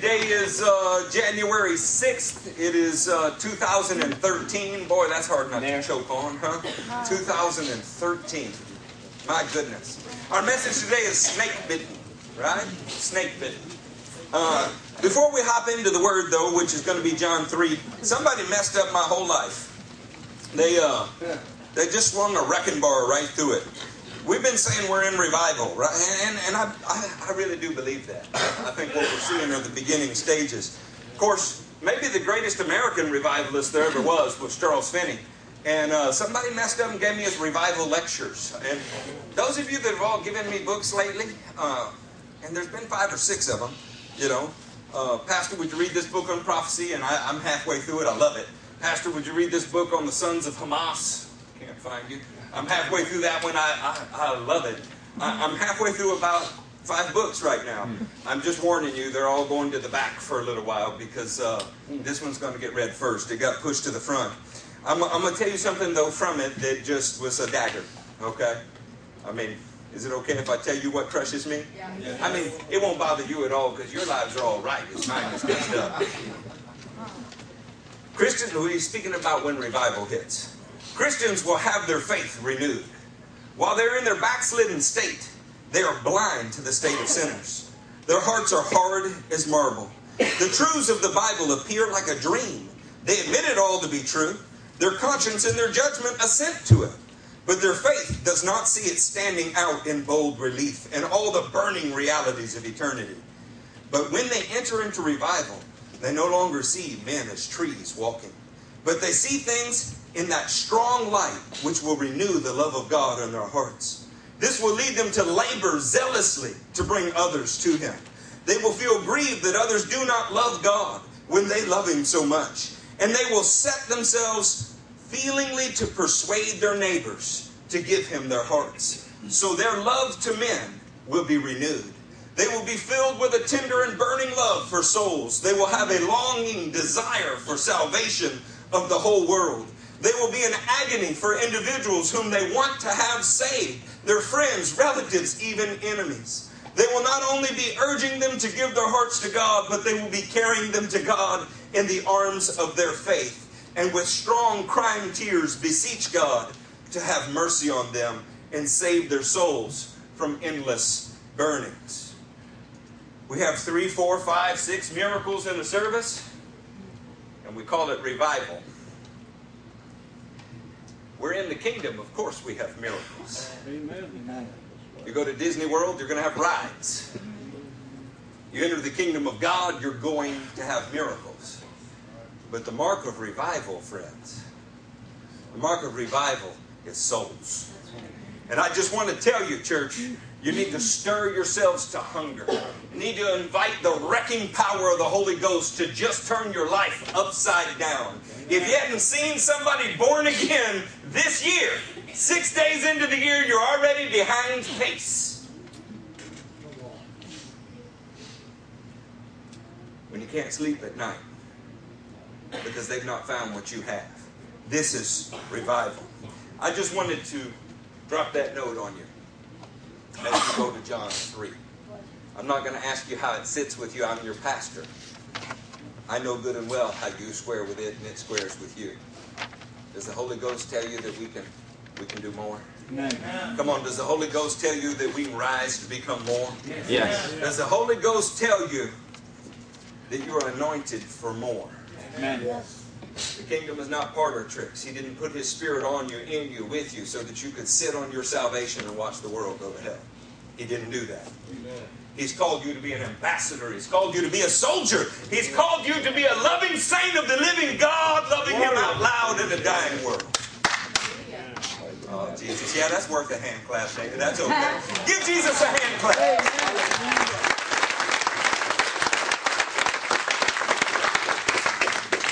Today is uh, January 6th. It is uh, 2013. Boy, that's hard not to choke on, huh? 2013. My goodness. Our message today is snake bitten, right? Snake bitten. Uh, before we hop into the word, though, which is going to be John 3, somebody messed up my whole life. They, uh, they just swung a wrecking bar right through it. We've been saying we're in revival, right? And, and I, I, I really do believe that. I think what we're seeing are the beginning stages. Of course, maybe the greatest American revivalist there ever was was Charles Finney. And uh, somebody messed up and gave me his revival lectures. And those of you that have all given me books lately, uh, and there's been five or six of them, you know, uh, Pastor, would you read this book on prophecy? And I, I'm halfway through it. I love it. Pastor, would you read this book on the sons of Hamas? Can't find you. I'm halfway through that one. I, I, I love it. I, I'm halfway through about five books right now. I'm just warning you, they're all going to the back for a little while because uh, this one's going to get read first. It got pushed to the front. I'm, I'm going to tell you something, though, from it that just was a dagger, okay? I mean, is it okay if I tell you what crushes me? Yeah. I mean, it won't bother you at all because your lives are all right. It's mine is messed up. Christians, he's speaking about when revival hits. Christians will have their faith renewed. While they're in their backslidden state, they are blind to the state of sinners. Their hearts are hard as marble. The truths of the Bible appear like a dream. They admit it all to be true. Their conscience and their judgment assent to it. But their faith does not see it standing out in bold relief and all the burning realities of eternity. But when they enter into revival, they no longer see men as trees walking, but they see things in that strong light which will renew the love of God in their hearts. This will lead them to labor zealously to bring others to Him. They will feel grieved that others do not love God when they love Him so much. And they will set themselves feelingly to persuade their neighbors to give Him their hearts. So their love to men will be renewed. They will be filled with a tender and burning love for souls. They will have a longing desire for salvation of the whole world. They will be in agony for individuals whom they want to have saved, their friends, relatives, even enemies. They will not only be urging them to give their hearts to God, but they will be carrying them to God in the arms of their faith, and with strong crying tears beseech God to have mercy on them and save their souls from endless burnings. We have three, four, five, six miracles in the service, and we call it revival. The kingdom, of course, we have miracles. Amen. You go to Disney World, you're going to have rides. You enter the kingdom of God, you're going to have miracles. But the mark of revival, friends, the mark of revival is souls. And I just want to tell you, church, you need to stir yourselves to hunger. You need to invite the wrecking power of the Holy Ghost to just turn your life upside down. If you hadn't seen somebody born again this year, six days into the year, you're already behind pace. When you can't sleep at night because they've not found what you have. This is revival. I just wanted to drop that note on you as you go to John 3. I'm not going to ask you how it sits with you. I'm your pastor. I know good and well how you square with it and it squares with you. Does the Holy Ghost tell you that we can we can do more? Amen. Come on, does the Holy Ghost tell you that we can rise to become more? Yes. Does the Holy Ghost tell you that you are anointed for more? Amen. Yes. The kingdom is not parlor tricks. He didn't put his spirit on you, in you, with you, so that you could sit on your salvation and watch the world go to hell. He didn't do that. Amen. He's called you to be an ambassador. He's called you to be a soldier. He's called you to be a loving saint of the living God, loving Him out loud in a dying world. Oh, Jesus. Yeah, that's worth a hand clap, David. That's okay. Give Jesus a hand clap.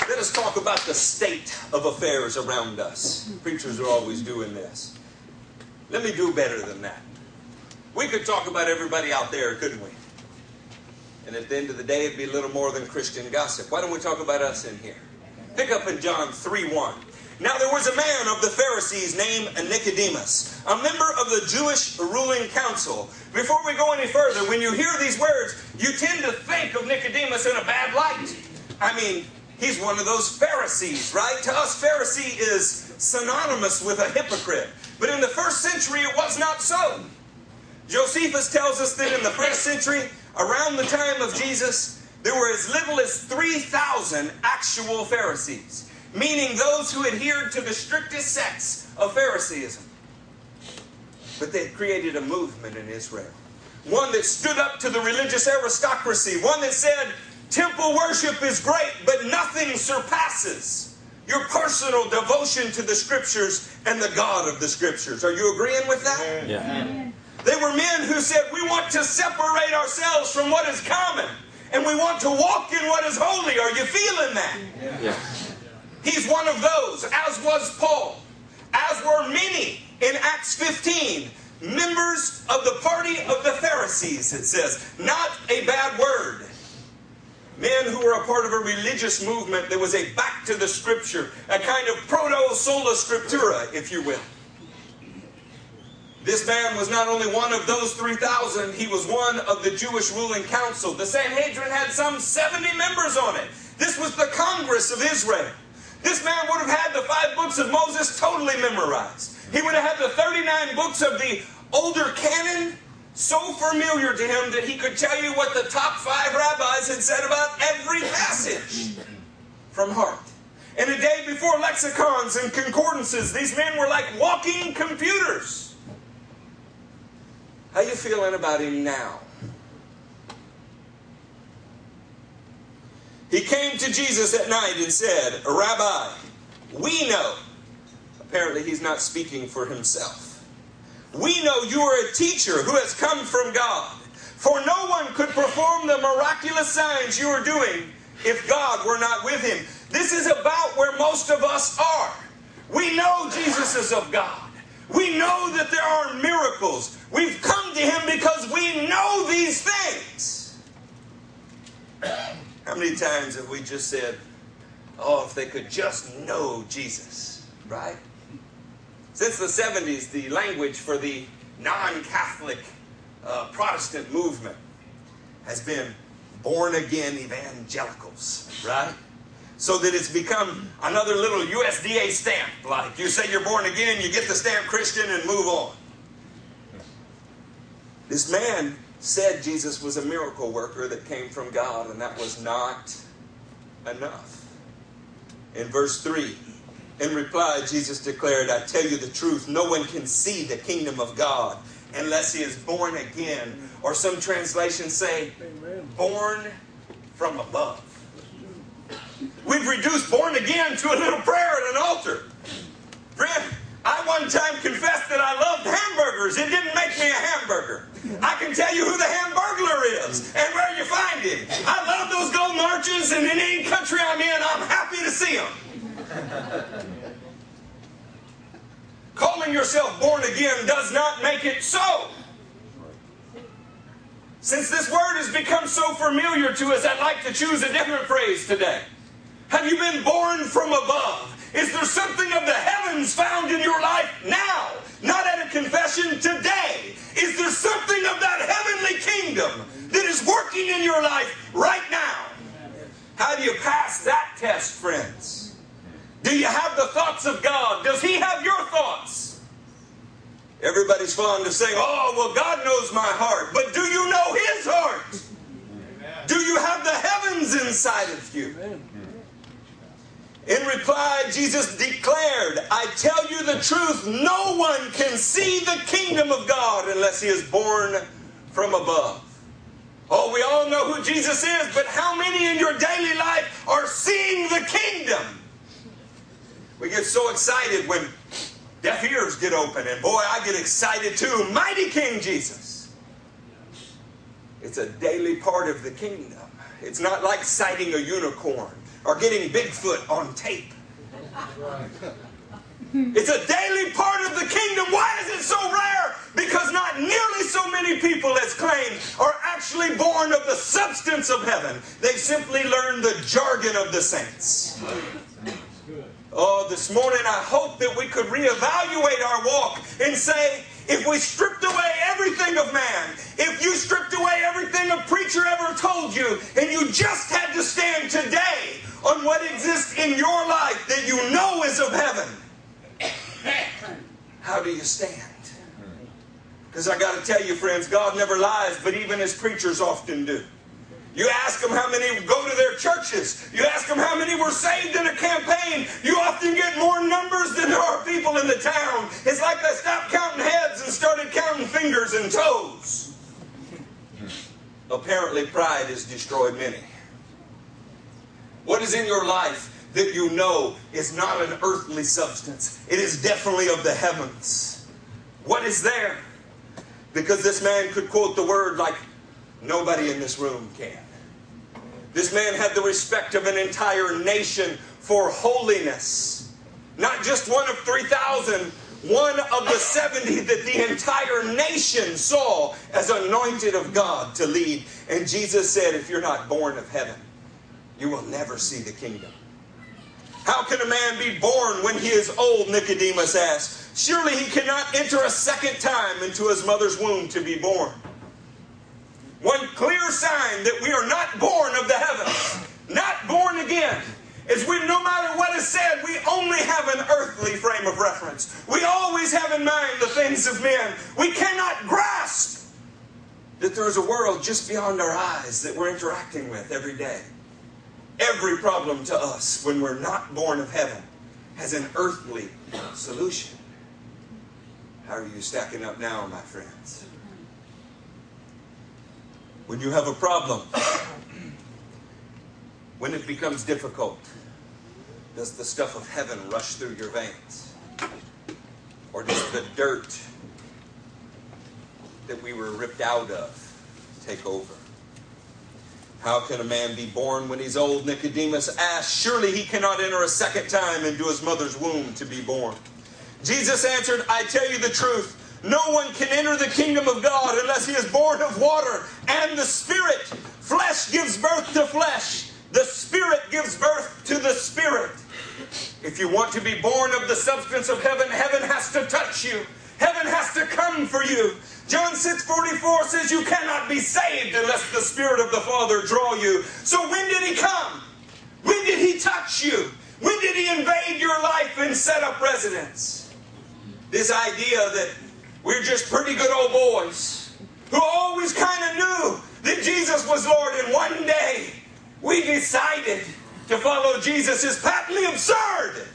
Let us talk about the state of affairs around us. Preachers are always doing this. Let me do better than that. We could talk about everybody out there, couldn't we? And at the end of the day, it'd be little more than Christian gossip. Why don't we talk about us in here? Pick up in John 3 1. Now there was a man of the Pharisees named Nicodemus, a member of the Jewish ruling council. Before we go any further, when you hear these words, you tend to think of Nicodemus in a bad light. I mean, he's one of those Pharisees, right? To us, Pharisee is synonymous with a hypocrite. But in the first century, it was not so. Josephus tells us that in the first century, around the time of Jesus, there were as little as 3,000 actual Pharisees meaning those who adhered to the strictest sects of Phariseeism. But they had created a movement in Israel, one that stood up to the religious aristocracy, one that said, Temple worship is great, but nothing surpasses your personal devotion to the Scriptures and the God of the Scriptures. Are you agreeing with that? Yeah. They were men who said, We want to separate ourselves from what is common, and we want to walk in what is holy. Are you feeling that? Yeah. He's one of those, as was Paul, as were many in Acts 15, members of the party of the Pharisees, it says. Not a bad word. Men who were a part of a religious movement that was a back to the scripture, a kind of proto sola scriptura, if you will. This man was not only one of those 3,000, he was one of the Jewish ruling council. The Sanhedrin had some 70 members on it. This was the Congress of Israel. This man would have had the five books of Moses totally memorized. He would have had the 39 books of the older canon so familiar to him that he could tell you what the top five rabbis had said about every passage from heart. In a day before lexicons and concordances, these men were like walking computers. How you feeling about him now? He came to Jesus at night and said, Rabbi, we know. Apparently, he's not speaking for himself. We know you are a teacher who has come from God. For no one could perform the miraculous signs you are doing if God were not with him. This is about where most of us are. We know Jesus is of God. We know that there are miracles. We've come to him because we know these things. How many times have we just said, oh, if they could just know Jesus, right? Since the 70s, the language for the non Catholic uh, Protestant movement has been born again evangelicals, right? So that it's become another little USDA stamp. Like you say you're born again, you get the stamp Christian and move on. This man said Jesus was a miracle worker that came from God, and that was not enough. In verse 3, in reply, Jesus declared, I tell you the truth, no one can see the kingdom of God unless he is born again. Or some translations say, born from above. We've reduced born again to a little prayer at an altar. I one time confessed that I loved hamburgers. It didn't make me a hamburger. I can tell you who the hamburglar is and where you find him. I love those golden arches, and in any country I'm in, I'm happy to see them. Calling yourself born again does not make it so. Since this word has become so familiar to us, I'd like to choose a different phrase today. Have you been born from above? Is there something of the heavens found in your life now? Not at a confession today. Is there something of that heavenly kingdom that is working in your life right now? How do you pass that test, friends? Do you have the thoughts of God? Does He have your thoughts? Everybody's fond of saying, oh, well, God knows my heart. But do you know His heart? Do you have the heavens inside of you? In reply, Jesus declared, I tell you the truth, no one can see the kingdom of God unless he is born from above. Oh, we all know who Jesus is, but how many in your daily life are seeing the kingdom? We get so excited when deaf ears get open, and boy, I get excited too. Mighty King Jesus. It's a daily part of the kingdom. It's not like sighting a unicorn or getting Bigfoot on tape. It's a daily part of the kingdom. Why is it so rare? Because not nearly so many people as claimed are actually born of the substance of heaven. They've simply learned the jargon of the saints. Oh, this morning I hope that we could reevaluate our walk and say, if we stripped away everything of man, if you stripped away everything a preacher ever told you, and you just had to stand today on what exists in your life that you know is of heaven, how do you stand? Hmm. Because I got to tell you, friends, God never lies, but even his preachers often do. You ask them how many go to their churches. You ask them how many were saved in a campaign. You often get more numbers than there are people in the town. It's like they stopped counting heads and started counting fingers and toes. Apparently, pride has destroyed many. What is in your life that you know is not an earthly substance? It is definitely of the heavens. What is there? Because this man could quote the word like nobody in this room can. This man had the respect of an entire nation for holiness. Not just one of 3,000, one of the 70 that the entire nation saw as anointed of God to lead. And Jesus said, If you're not born of heaven, you will never see the kingdom. How can a man be born when he is old? Nicodemus asked. Surely he cannot enter a second time into his mother's womb to be born. One clear sign that we are not born of the heavens, not born again, is when no matter what is said, we only have an earthly frame of reference. We always have in mind the things of men. We cannot grasp that there is a world just beyond our eyes that we're interacting with every day. Every problem to us when we're not born of heaven has an earthly solution. How are you stacking up now, my friends? When you have a problem, when it becomes difficult, does the stuff of heaven rush through your veins? Or does the dirt that we were ripped out of take over? How can a man be born when he's old? Nicodemus asked. Surely he cannot enter a second time into his mother's womb to be born. Jesus answered, I tell you the truth. No one can enter the kingdom of God unless he is born of water and the Spirit. Flesh gives birth to flesh, the Spirit gives birth to the Spirit. If you want to be born of the substance of heaven, heaven has to touch you. Heaven has to come for you. John 6 44 says you cannot be saved unless the Spirit of the Father draw you. So when did He come? When did He touch you? When did He invade your life and set up residence? This idea that we're just pretty good old boys who always kind of knew that Jesus was Lord, and one day we decided to follow Jesus is patently absurd.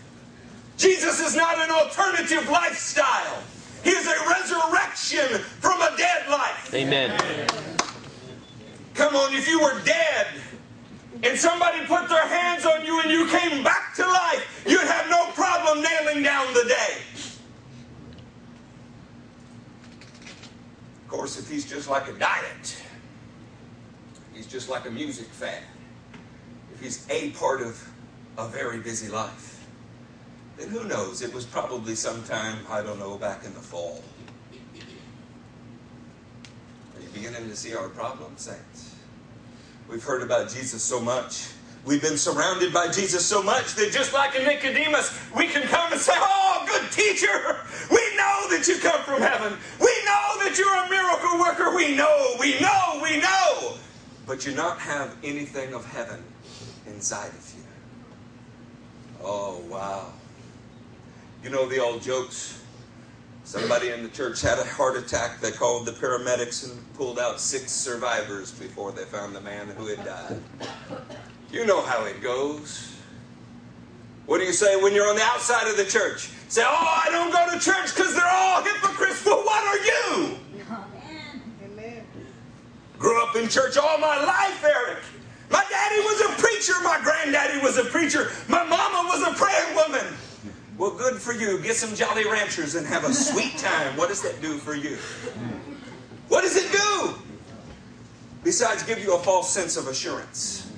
Jesus is not an alternative lifestyle. He is a resurrection from a dead life. Amen. Come on, if you were dead and somebody put their hands on you and you came back to life, you'd have no problem nailing down the day. Course, if he's just like a diet, he's just like a music fan, if he's a part of a very busy life, then who knows? It was probably sometime, I don't know, back in the fall. Are you beginning to see our problem, saints? We've heard about Jesus so much. We've been surrounded by Jesus so much that just like in Nicodemus, we can come and say, Oh, good teacher, we know that you come from heaven. We know that you're a miracle worker. We know, we know, we know. But you not have anything of heaven inside of you. Oh, wow. You know the old jokes? Somebody in the church had a heart attack. They called the paramedics and pulled out six survivors before they found the man who had died. You know how it goes. What do you say when you're on the outside of the church? Say, oh, I don't go to church because they're all hypocrites. Well, what are you? Amen. Grew up in church all my life, Eric. My daddy was a preacher. My granddaddy was a preacher. My mama was a praying woman. Well, good for you. Get some Jolly Ranchers and have a sweet time. What does that do for you? What does it do? Besides, give you a false sense of assurance.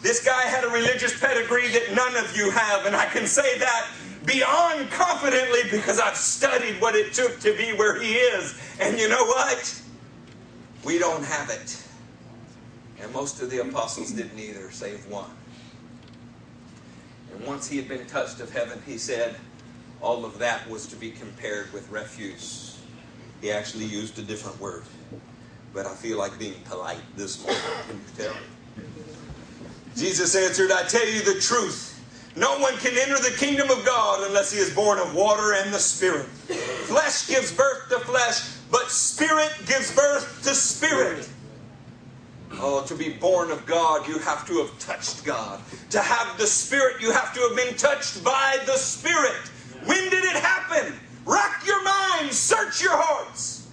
This guy had a religious pedigree that none of you have, and I can say that beyond confidently because I've studied what it took to be where he is. And you know what? We don't have it. And most of the apostles didn't either, save one. And once he had been touched of heaven, he said, all of that was to be compared with refuse. He actually used a different word. But I feel like being polite this morning. Can you tell? Jesus answered, I tell you the truth. No one can enter the kingdom of God unless he is born of water and the Spirit. Flesh gives birth to flesh, but Spirit gives birth to spirit. Oh, to be born of God, you have to have touched God. To have the Spirit, you have to have been touched by the Spirit. When did it happen? Rack your mind, search your hearts.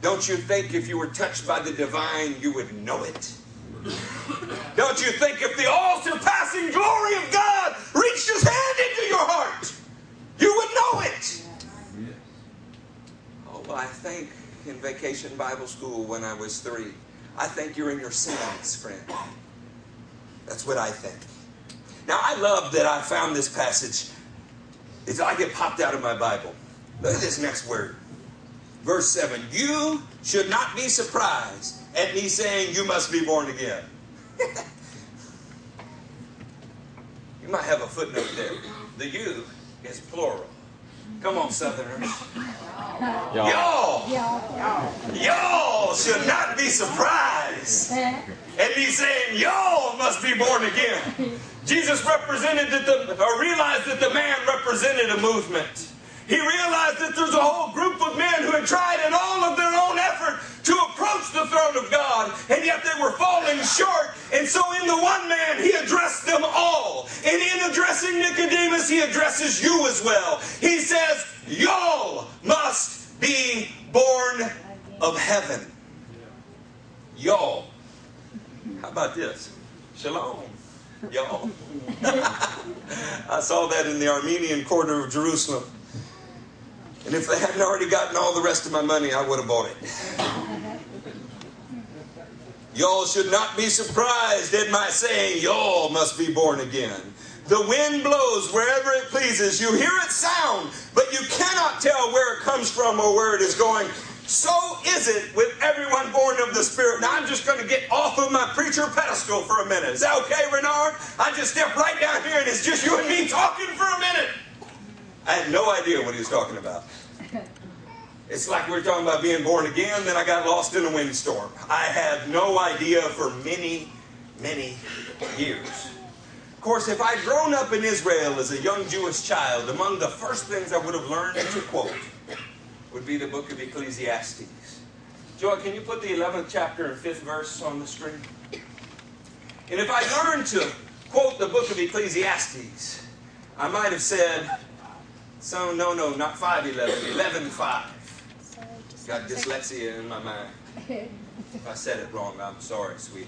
Don't you think if you were touched by the divine, you would know it? Don't you think if the all surpassing glory of God reached his hand into your heart, you would know it? Oh, I think in vacation Bible school when I was three, I think you're in your sins, friend. That's what I think. Now, I love that I found this passage. It's like it popped out of my Bible. Look at this next word. Verse 7 You should not be surprised at me saying, You must be born again. you might have a footnote there. The you is plural. Come on, Southerners. Y'all, y'all Y'all should not be surprised at me saying, Y'all must be born again. Jesus represented that the, or realized that the man represented a movement. He realized that there's a whole group of men who had tried in all of their own effort to approach the throne of God, and yet they were falling short. And so, in the one man, he addressed them all. And in addressing Nicodemus, he addresses you as well. He says, Y'all must be born of heaven. Y'all. How about this? Shalom. Y'all. I saw that in the Armenian quarter of Jerusalem. And if they hadn't already gotten all the rest of my money, I would have bought it. Y'all should not be surprised at my saying, Y'all must be born again. The wind blows wherever it pleases. You hear it sound, but you cannot tell where it comes from or where it is going. So is it with everyone born of the Spirit. Now, I'm just going to get off of my preacher pedestal for a minute. Is that okay, Renard? I just step right down here and it's just you and me talking for a minute. I had no idea what he was talking about. It's like we are talking about being born again, then I got lost in a windstorm. I had no idea for many, many years. Of course, if I'd grown up in Israel as a young Jewish child, among the first things I would have learned to quote would be the book of Ecclesiastes. Joy, can you put the 11th chapter and 5th verse on the screen? And if I learned to quote the book of Ecclesiastes, I might have said, so, no, no, not 511, 11 5. Got dyslexia in my mind. If I said it wrong, I'm sorry, sweetie.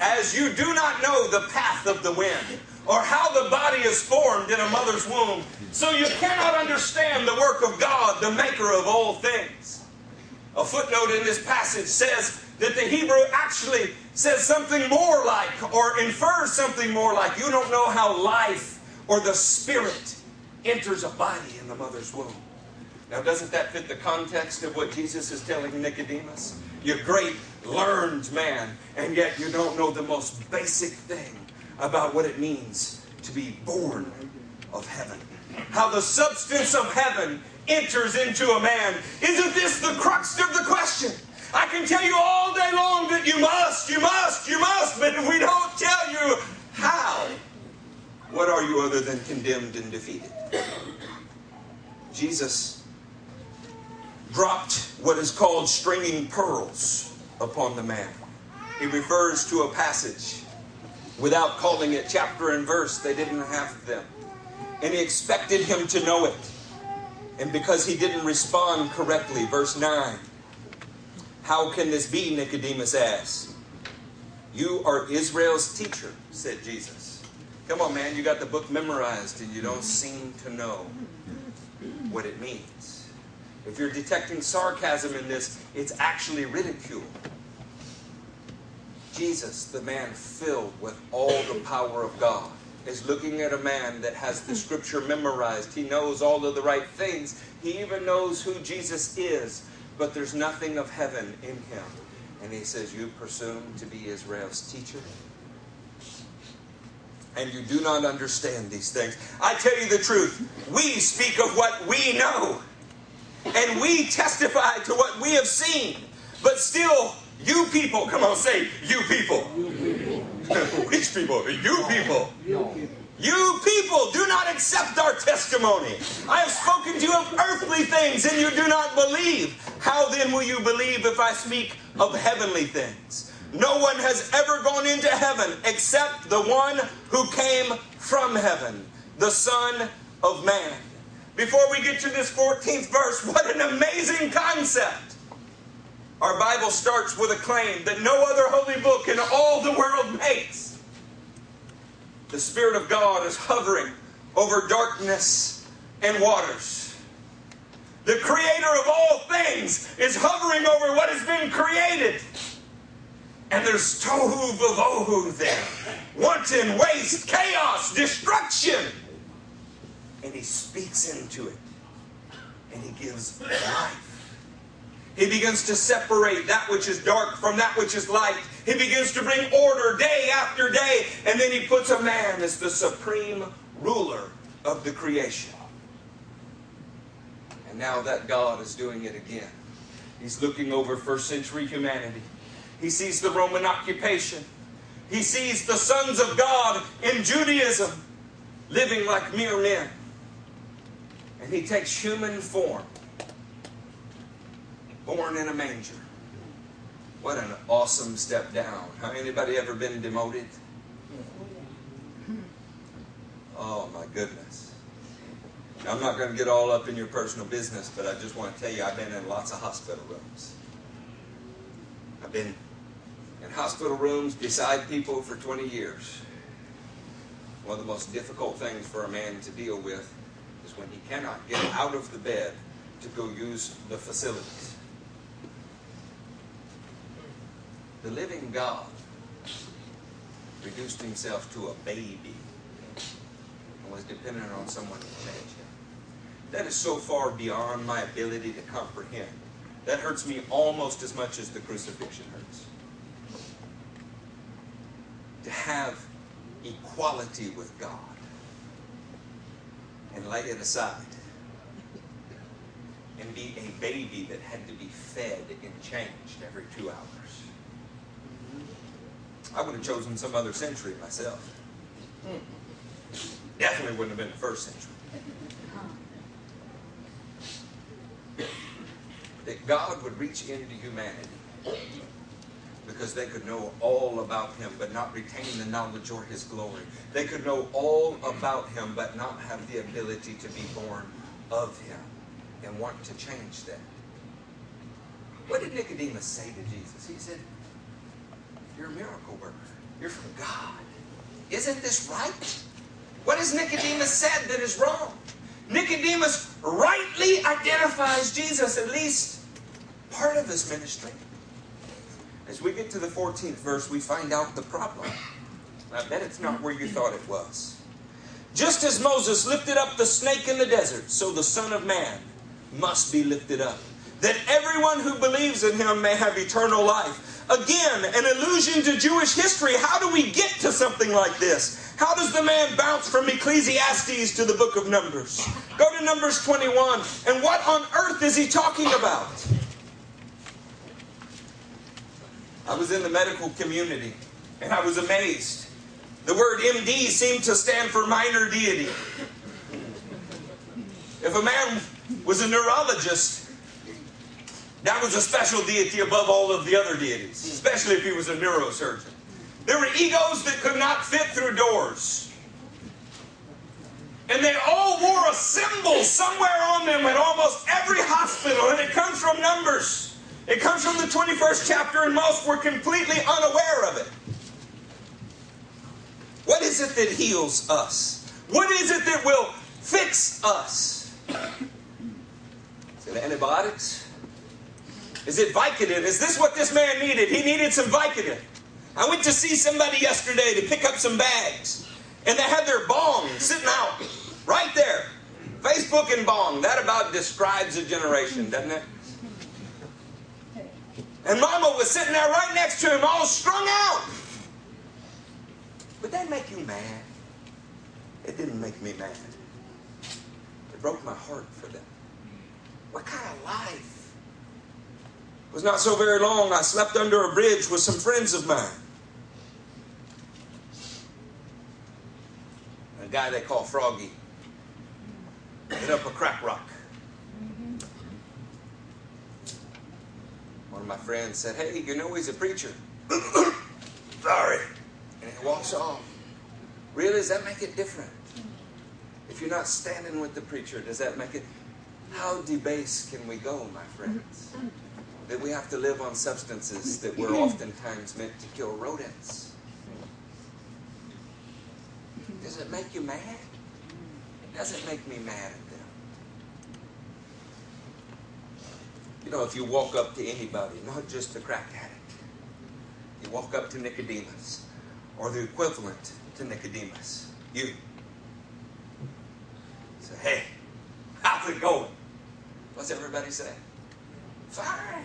As you do not know the path of the wind, or how the body is formed in a mother's womb, so you cannot understand the work of God, the maker of all things. A footnote in this passage says that the Hebrew actually says something more like, or infers something more like, you don't know how life or the spirit enters a body in the mother's womb. Now, doesn't that fit the context of what Jesus is telling Nicodemus? You're great, learned man, and yet you don't know the most basic thing about what it means to be born of heaven. How the substance of heaven enters into a man. Isn't this the crux of the question? I can tell you all day long that you must, you must, you must, but we don't tell you how. What are you other than condemned and defeated? Jesus dropped what is called stringing pearls upon the man. He refers to a passage without calling it chapter and verse, they didn't have them. And he expected him to know it. And because he didn't respond correctly, verse 9, how can this be? Nicodemus asked. You are Israel's teacher, said Jesus. Come on, man, you got the book memorized and you don't seem to know what it means. If you're detecting sarcasm in this, it's actually ridicule. Jesus, the man filled with all the power of God, is looking at a man that has the scripture memorized. He knows all of the right things. He even knows who Jesus is, but there's nothing of heaven in him. And he says, You presume to be Israel's teacher? And you do not understand these things. I tell you the truth, we speak of what we know, and we testify to what we have seen, but still, you people, come on, say, you people. You people. Which people? You people. You people do not accept our testimony. I have spoken to you of earthly things and you do not believe. How then will you believe if I speak of heavenly things? No one has ever gone into heaven except the one who came from heaven, the Son of Man. Before we get to this 14th verse, what an amazing concept! Our Bible starts with a claim that no other holy book in all the world makes the Spirit of God is hovering over darkness and waters. The Creator of all things is hovering over what has been created. And there's tohu vavohu there wanton, waste, chaos, destruction. And He speaks into it, and He gives life. He begins to separate that which is dark from that which is light. He begins to bring order day after day. And then he puts a man as the supreme ruler of the creation. And now that God is doing it again. He's looking over first century humanity. He sees the Roman occupation. He sees the sons of God in Judaism living like mere men. And he takes human form born in a manger. What an awesome step down. Have anybody ever been demoted? Oh my goodness. Now, I'm not going to get all up in your personal business, but I just want to tell you I've been in lots of hospital rooms. I've been in hospital rooms beside people for 20 years. One of the most difficult things for a man to deal with is when he cannot get out of the bed to go use the facilities. The living God reduced himself to a baby and was dependent on someone to manage him. That is so far beyond my ability to comprehend. That hurts me almost as much as the crucifixion. To have equality with God and lay it aside and be a baby that had to be fed and changed every two hours. I would have chosen some other century myself. Definitely wouldn't have been the first century. That God would reach into humanity because they could know all about him but not retain the knowledge or his glory. They could know all about him but not have the ability to be born of him and want to change that. What did Nicodemus say to Jesus? He said, You're a miracle worker. You're from God. Isn't this right? What has Nicodemus said that is wrong? Nicodemus rightly identifies Jesus, at least part of his ministry. As we get to the 14th verse, we find out the problem. I bet it's not where you thought it was. Just as Moses lifted up the snake in the desert, so the Son of Man must be lifted up, that everyone who believes in him may have eternal life. Again, an allusion to Jewish history. How do we get to something like this? How does the man bounce from Ecclesiastes to the book of Numbers? Go to Numbers 21. And what on earth is he talking about? I was in the medical community and I was amazed. The word MD seemed to stand for minor deity. If a man was a neurologist, that was a special deity above all of the other deities, especially if he was a neurosurgeon. There were egos that could not fit through doors. And they all wore a symbol somewhere on them at almost every hospital, and it comes from Numbers. It comes from the 21st chapter, and most were completely unaware of it. What is it that heals us? What is it that will fix us? Is it antibiotics? Is it Vicodin? Is this what this man needed? He needed some Vicodin. I went to see somebody yesterday to pick up some bags, and they had their bong sitting out right there. Facebook and bong. That about describes a generation, doesn't it? And Mama was sitting there right next to him, all strung out. Would that make you mad? It didn't make me mad. It broke my heart for them. What kind of life? It was not so very long. I slept under a bridge with some friends of mine. A guy they call Froggy hit up a crack rock. One of my friends said, Hey, you know he's a preacher. Sorry. And he walks off. Really, does that make it different? If you're not standing with the preacher, does that make it? How debased can we go, my friends? That we have to live on substances that were oftentimes meant to kill rodents. Does it make you mad? It doesn't make me mad at them. You know, if you walk up to anybody, not just the crack addict, you walk up to Nicodemus, or the equivalent to Nicodemus, you say, hey, how's it going? What's everybody say? Fine.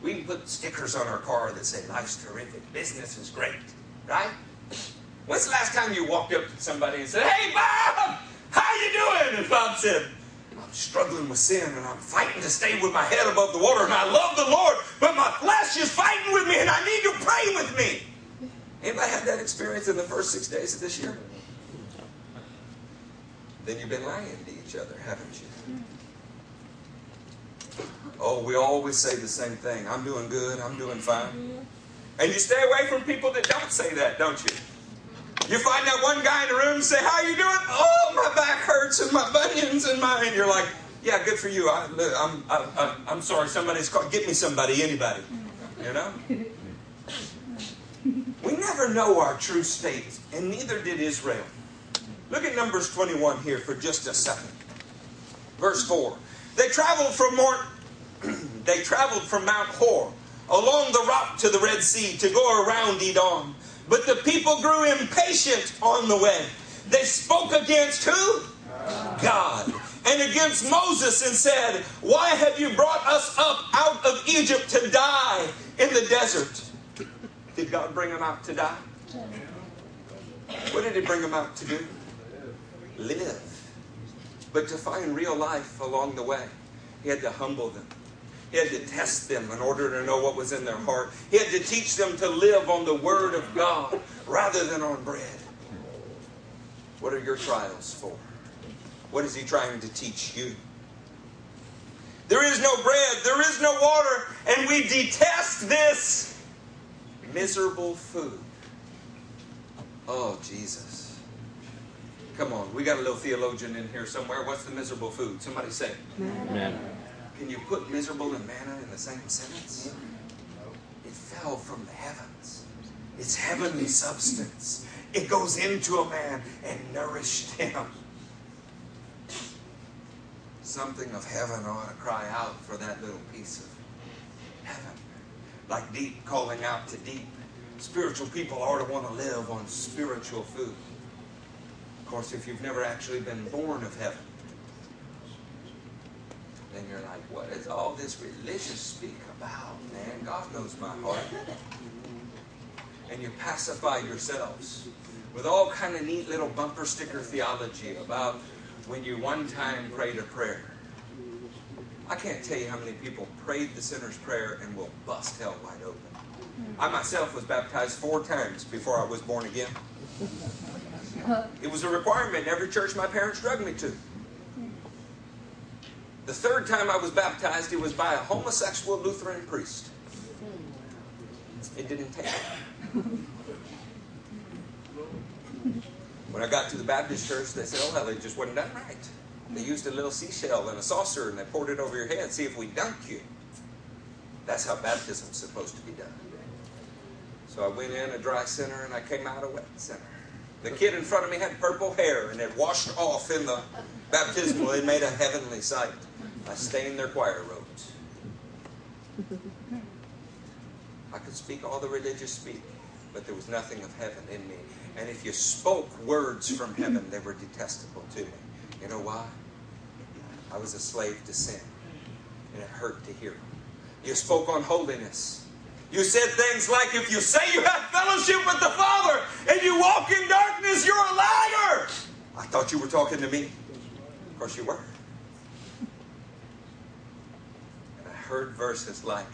We can put stickers on our car that say, life's terrific, business is great, right? When's the last time you walked up to somebody and said, hey, Bob, how you doing? And Bob said, I'm struggling with sin and I'm fighting to stay with my head above the water and I love the Lord, but my flesh is fighting with me and I need you to pray with me. Anybody had that experience in the first six days of this year? Then you've been lying to each other, haven't you? Oh, we always say the same thing. I'm doing good. I'm doing fine. And you stay away from people that don't say that, don't you? You find that one guy in the room and say, "How you doing?" Oh, my back hurts and my bunions and my. And you're like, "Yeah, good for you. I, I'm, I, I'm sorry. Somebody's called. Get me somebody, anybody. You know." We never know our true state, and neither did Israel. Look at Numbers 21 here for just a second. Verse 4. They traveled from Mount, they traveled from Mount Hor along the rock to the Red Sea to go around Edom. But the people grew impatient on the way. They spoke against who? God. And against Moses and said, Why have you brought us up out of Egypt to die in the desert? Did God bring them out to die? What did He bring them out to do? Live. But to find real life along the way, He had to humble them. He had to test them in order to know what was in their heart. He had to teach them to live on the Word of God rather than on bread. What are your trials for? What is He trying to teach you? There is no bread, there is no water, and we detest this miserable food. Oh, Jesus. Come on, we got a little theologian in here somewhere. What's the miserable food? Somebody say. Amen. Can you put miserable and manna in the same sentence? It fell from the heavens. It's heavenly substance. It goes into a man and nourished him. Something of heaven ought to cry out for that little piece of heaven. Like deep calling out to deep. Spiritual people ought to want to live on spiritual food. Of course, if you've never actually been born of heaven, then you're like, what is all this religious speak about, man? God knows my heart. And you pacify yourselves with all kind of neat little bumper sticker theology about when you one time prayed a prayer. I can't tell you how many people prayed the sinner's prayer and will bust hell wide open. I myself was baptized four times before I was born again. It was a requirement in every church my parents drugged me to. The third time I was baptized, it was by a homosexual Lutheran priest. It didn't take it. When I got to the Baptist church, they said, oh, well, it just wasn't done right. They used a little seashell and a saucer and they poured it over your head, see if we dunk you. That's how baptism's supposed to be done. So I went in a dry center and I came out a wet center. The kid in front of me had purple hair and it washed off in the baptismal. It made a heavenly sight. I stained their choir robes. I could speak all the religious speak, but there was nothing of heaven in me. And if you spoke words from heaven, they were detestable to me. You know why? I was a slave to sin, and it hurt to hear them. You spoke on holiness. You said things like, if you say you have fellowship with the Father and you walk in darkness, you're a liar. I thought you were talking to me. Of course you were. And I heard verses like,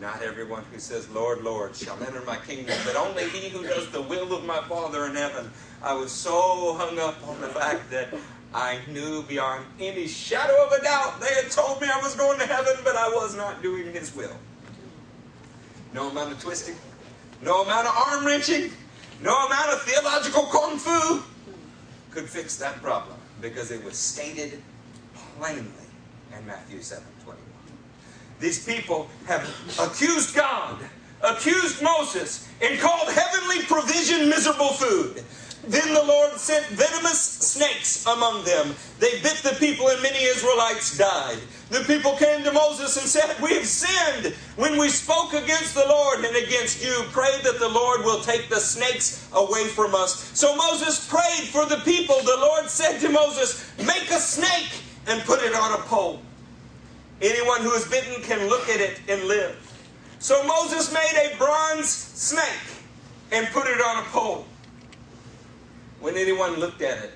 Not everyone who says, Lord, Lord, shall enter my kingdom, but only he who does the will of my Father in heaven. I was so hung up on the fact that I knew beyond any shadow of a doubt they had told me I was going to heaven, but I was not doing his will. No amount of twisting, no amount of arm wrenching, no amount of theological kung fu could fix that problem because it was stated plainly in Matthew 7 21. These people have accused God, accused Moses, and called heavenly provision miserable food. Then the Lord sent venomous snakes among them. They bit the people, and many Israelites died. The people came to Moses and said, We have sinned when we spoke against the Lord and against you. Pray that the Lord will take the snakes away from us. So Moses prayed for the people. The Lord said to Moses, Make a snake and put it on a pole. Anyone who is bitten can look at it and live. So Moses made a bronze snake and put it on a pole. When anyone looked at it,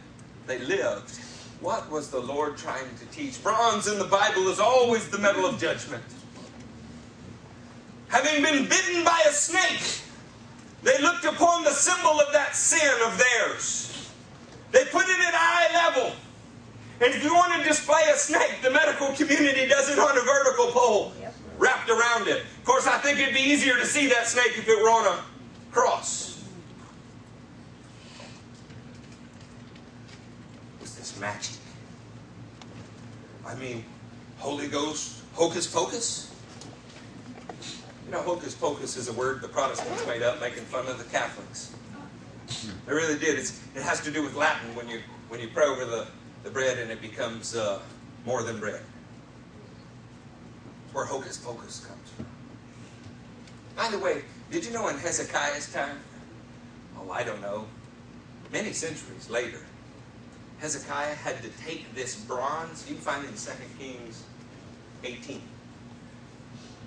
they lived. What was the Lord trying to teach? Bronze in the Bible is always the metal of judgment. Having been bitten by a snake, they looked upon the symbol of that sin of theirs. They put it at eye level. And if you want to display a snake, the medical community does it on a vertical pole wrapped around it. Of course, I think it'd be easier to see that snake if it were on a cross. Was this magic? I mean, Holy Ghost, hocus pocus? You know, hocus pocus is a word the Protestants made up making fun of the Catholics. They really did. It's, it has to do with Latin when you when you pray over the, the bread and it becomes uh, more than bread. Where hocus pocus comes from. By the way, did you know in Hezekiah's time? Oh, I don't know. Many centuries later, Hezekiah had to take this bronze. You can find it in 2 Kings 18.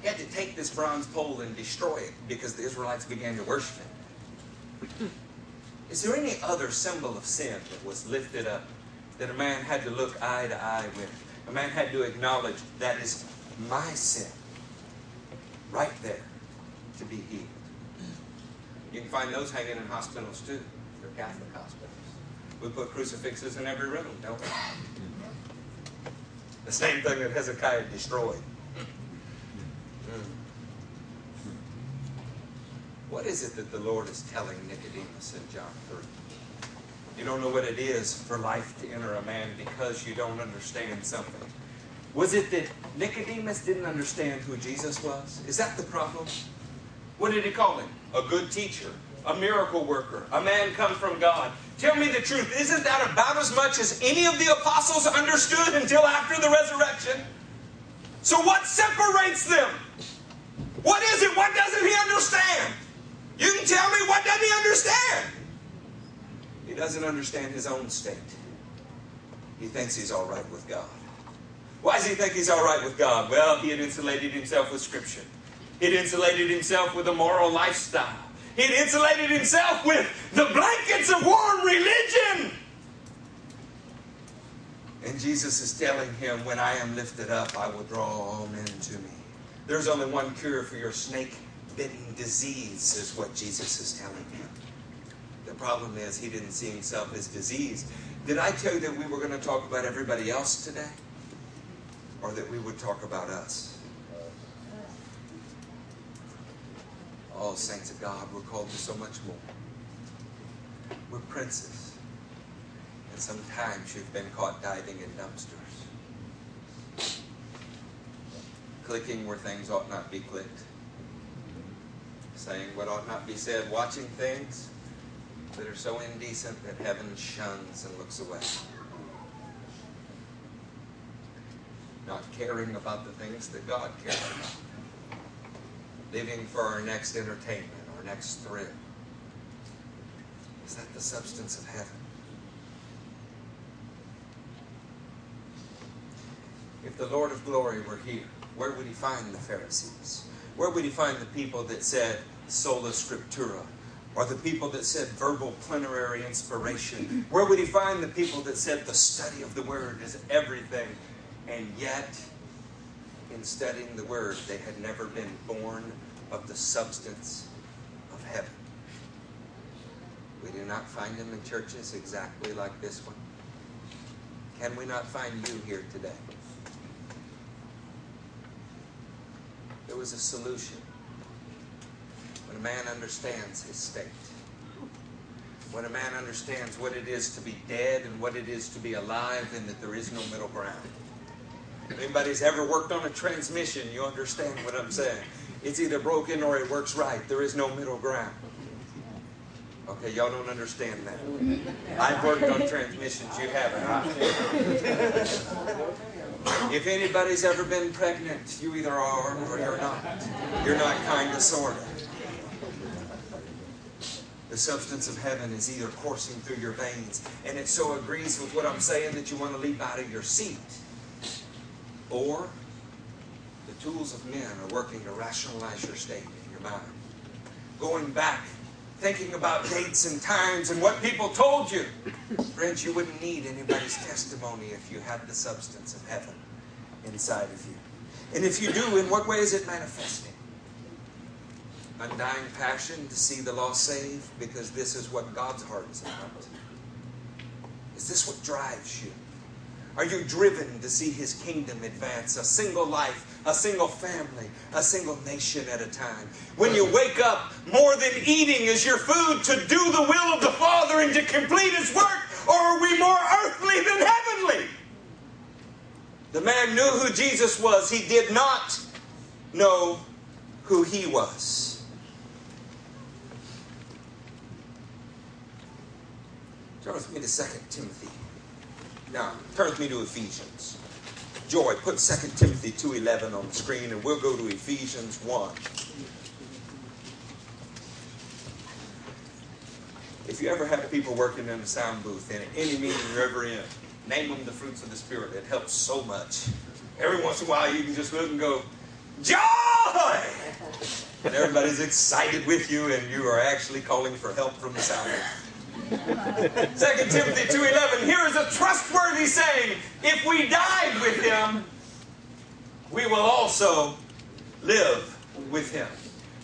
He had to take this bronze pole and destroy it because the Israelites began to worship it. Is there any other symbol of sin that was lifted up that a man had to look eye to eye with? A man had to acknowledge that is my sin right there to be healed. You can find those hanging in hospitals too. They're Catholic hospitals. We put crucifixes in every room, don't we? The same thing that Hezekiah destroyed. Hmm. Hmm. What is it that the Lord is telling Nicodemus in John 3? You don't know what it is for life to enter a man because you don't understand something. Was it that Nicodemus didn't understand who Jesus was? Is that the problem? What did he call him? A good teacher, a miracle worker, a man come from God. Tell me the truth. Isn't that about as much as any of the apostles understood until after the resurrection? So what separates them? What is it? What doesn't he understand? You can tell me what doesn't he understand? He doesn't understand his own state. He thinks he's all right with God. Why does he think he's all right with God? Well, he had insulated himself with Scripture. He had insulated himself with a moral lifestyle. He had insulated himself with the blankets of warm religion. And Jesus is telling him, When I am lifted up, I will draw all men to me. There's only one cure for your snake bitten disease, is what Jesus is telling him. The problem is, he didn't see himself as disease. Did I tell you that we were going to talk about everybody else today? Or that we would talk about us? Oh, saints of God, we're called to so much more. We're princes. And sometimes you've been caught diving in dumpsters. Clicking where things ought not be clicked. Saying what ought not be said. Watching things that are so indecent that heaven shuns and looks away. Not caring about the things that God cares about living for our next entertainment, our next thrill. Is that the substance of heaven? If the Lord of glory were here, where would he find the Pharisees? Where would he find the people that said, sola scriptura, Or the people that said verbal plenary inspiration? Where would he find the people that said the study of the Word is everything? And yet, in studying the Word, they had never been born of the substance of heaven. We do not find them in churches exactly like this one. Can we not find you here today? There was a solution. When a man understands his state, when a man understands what it is to be dead and what it is to be alive, and that there is no middle ground. If anybody's ever worked on a transmission, you understand what I'm saying. It's either broken or it works right. There is no middle ground. Okay, y'all don't understand that. I've worked on transmissions, you haven't. If anybody's ever been pregnant, you either are or you're not. You're not kind of, sort of. The substance of heaven is either coursing through your veins, and it so agrees with what I'm saying that you want to leap out of your seat, or the tools of men are working to rationalize your state in your mind. Going back thinking about dates and times and what people told you. Friends, you wouldn't need anybody's testimony if you had the substance of heaven inside of you. And if you do, in what way is it manifesting? Undying passion to see the lost saved because this is what God's heart is about. Is this what drives you? Are you driven to see His kingdom advance? A single life, a single family, a single nation at a time. When you wake up, more than eating is your food to do the will of the Father and to complete His work, or are we more earthly than heavenly? The man knew who Jesus was, he did not know who he was. Turn with me to 2 Timothy. Now, turn with me to Ephesians. Joy, put 2 Timothy 2.11 on the screen and we'll go to Ephesians 1. If you ever have people working in a sound booth in any meeting you're ever in, name them the fruits of the Spirit. It helps so much. Every once in a while you can just look and go, Joy! And everybody's excited with you and you are actually calling for help from the sound booth. 2 Timothy 2.11, here is a trustworthy saying, if we died with him, we will also live with him.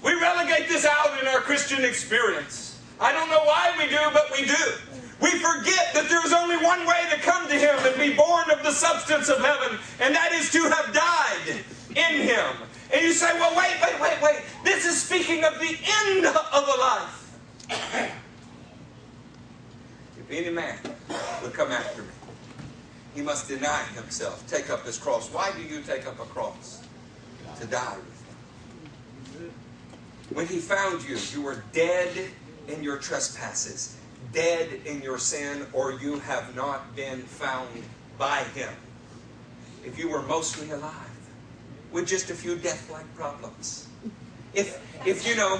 We relegate this out in our Christian experience. I don't know why we do, but we do. We forget that there's only one way to come to him and be born of the substance of heaven, and that is to have died in him. And you say, well, wait, wait, wait, wait. This is speaking of the end of a life any man would come after me, he must deny himself, take up his cross. Why do you take up a cross? To die with him. When he found you, you were dead in your trespasses, dead in your sin, or you have not been found by him. If you were mostly alive, with just a few death-like problems. If, if you know,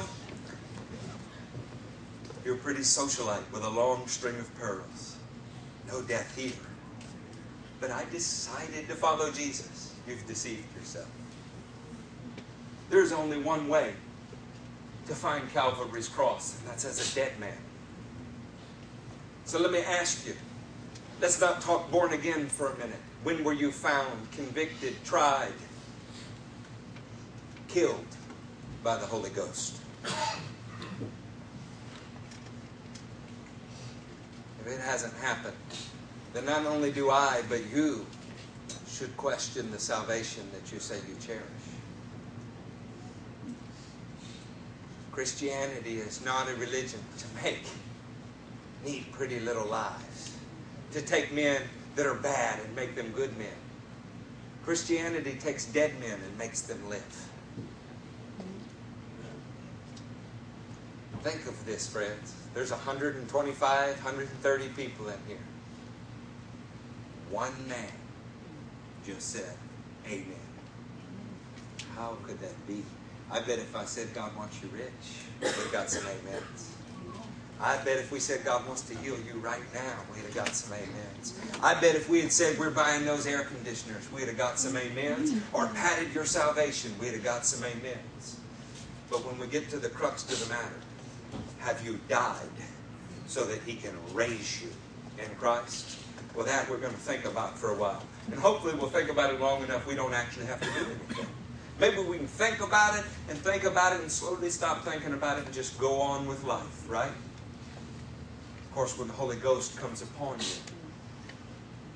you're a pretty socialite with a long string of pearls. No death here. But I decided to follow Jesus. You've deceived yourself. There's only one way to find Calvary's cross, and that's as a dead man. So let me ask you let's not talk born again for a minute. When were you found, convicted, tried, killed by the Holy Ghost? If it hasn't happened, then not only do I, but you should question the salvation that you say you cherish. Christianity is not a religion to make neat, pretty little lives, to take men that are bad and make them good men. Christianity takes dead men and makes them live. Think of this, friends. There's 125, 130 people in here. One man just said, Amen. How could that be? I bet if I said God wants you rich, we'd have got some amens. I bet if we said God wants to heal you right now, we'd have got some amens. I bet if we had said we're buying those air conditioners, we'd have got some amens. Or patted your salvation, we'd have got some amens. But when we get to the crux to the matter, have you died so that he can raise you in Christ? Well, that we're going to think about for a while. And hopefully we'll think about it long enough we don't actually have to do anything. Maybe we can think about it and think about it and slowly stop thinking about it and just go on with life, right? Of course, when the Holy Ghost comes upon you,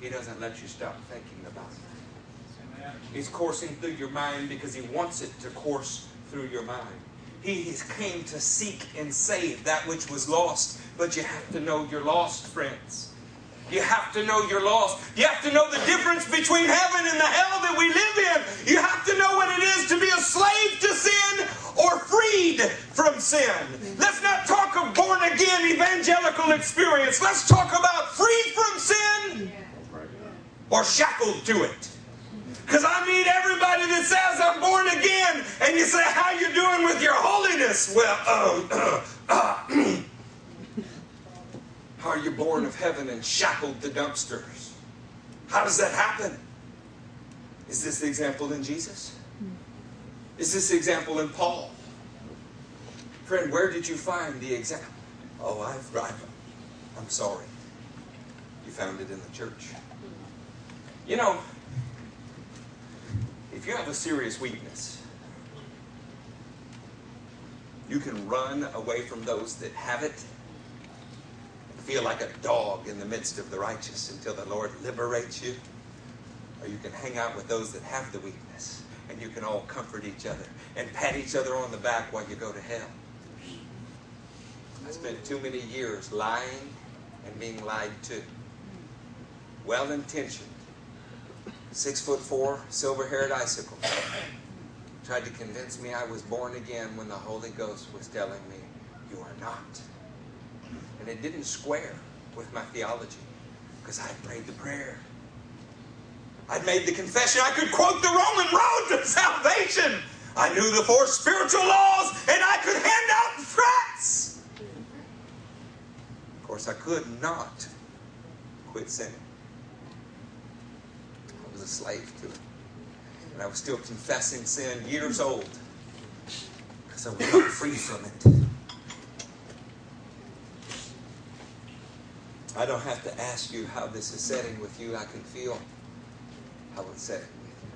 He doesn't let you stop thinking about it. He's coursing through your mind because He wants it to course through your mind. He came to seek and save that which was lost, but you have to know you're lost, friends. You have to know you're lost. You have to know the difference between heaven and the hell that we live in. You have to know what it is to be a slave to sin or freed from sin. Let's not talk of born again evangelical experience. Let's talk about freed from sin or shackled to it. Because I meet everybody that says I'm born again, and you say, "How you doing with your holiness?" Well, um, uh, uh, How are you born of heaven and shackled to dumpsters? How does that happen? Is this the example in Jesus? Is this the example in Paul? Friend, where did you find the example? Oh, I've, I've, I'm sorry. You found it in the church. You know, if you have a serious weakness, you can run away from those that have it and feel like a dog in the midst of the righteous until the Lord liberates you. Or you can hang out with those that have the weakness and you can all comfort each other and pat each other on the back while you go to hell. I spent too many years lying and being lied to. Well intentioned, six foot four, silver haired icicle. Tried to convince me I was born again when the Holy Ghost was telling me, You are not. And it didn't square with my theology because I prayed the prayer. I'd made the confession. I could quote the Roman road to salvation. I knew the four spiritual laws and I could hand out threats. Of course, I could not quit sinning. Was a slave to it. And I was still confessing sin years old because I was not free from it. I don't have to ask you how this is setting with you. I can feel how it's setting with you.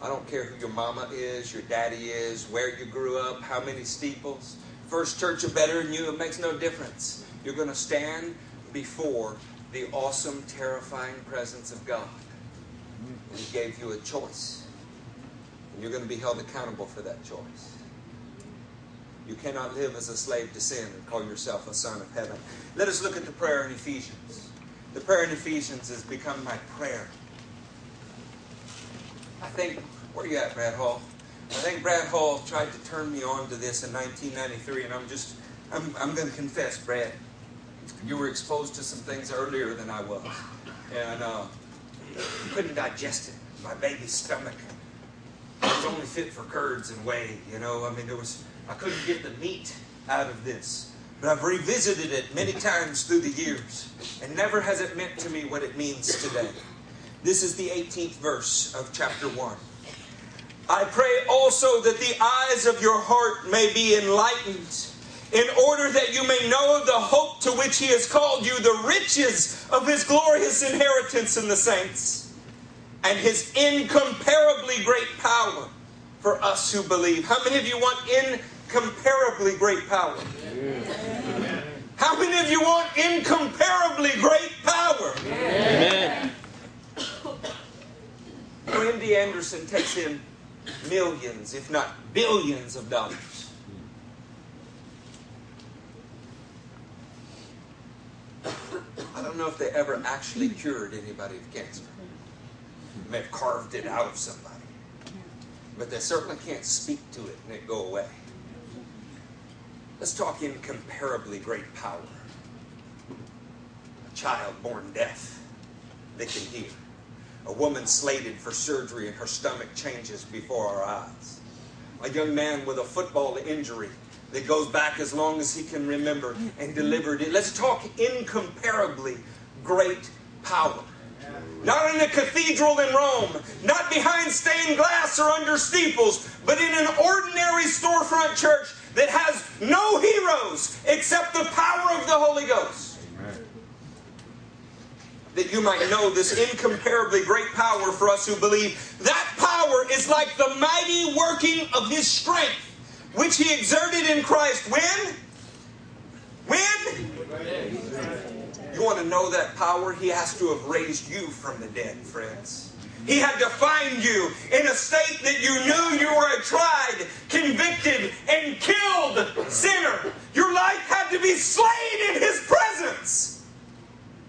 I don't care who your mama is, your daddy is, where you grew up, how many steeples. First church are better than you, it makes no difference. You're going to stand before the awesome, terrifying presence of God. And He gave you a choice. And you're going to be held accountable for that choice. You cannot live as a slave to sin and call yourself a son of heaven. Let us look at the prayer in Ephesians. The prayer in Ephesians has become my prayer. I think, where are you at, Brad Hall? I think Brad Hall tried to turn me on to this in 1993, and I'm just, I'm, I'm going to confess, Brad, you were exposed to some things earlier than I was. And uh, couldn't digest it. My baby's stomach was only fit for curds and whey, you know. I mean, there was I couldn't get the meat out of this. But I've revisited it many times through the years, and never has it meant to me what it means today. This is the 18th verse of chapter 1. I pray also that the eyes of your heart may be enlightened, in order that you may know the hope to which He has called you, the riches of His glorious inheritance in the saints, and His incomparably great power for us who believe. How many of you want incomparably great power? How many of you want incomparably great power? Amen. MD Anderson takes in millions, if not billions, of dollars. I don't know if they ever actually cured anybody of cancer. They may have carved it out of somebody but they certainly can't speak to it and it go away. Let's talk incomparably great power. A child born deaf, they can hear. A woman slated for surgery and her stomach changes before our eyes. A young man with a football injury that goes back as long as he can remember and delivered it. Let's talk incomparably great power. Not in a cathedral in Rome, not behind stained glass or under steeples, but in an ordinary storefront church that has no heroes except the power of the Holy Ghost. That you might know this incomparably great power for us who believe. That power is like the mighty working of His strength, which He exerted in Christ when? When? You want to know that power? He has to have raised you from the dead, friends. He had to find you in a state that you knew you were a tried, convicted, and killed sinner. Your life had to be slain in His presence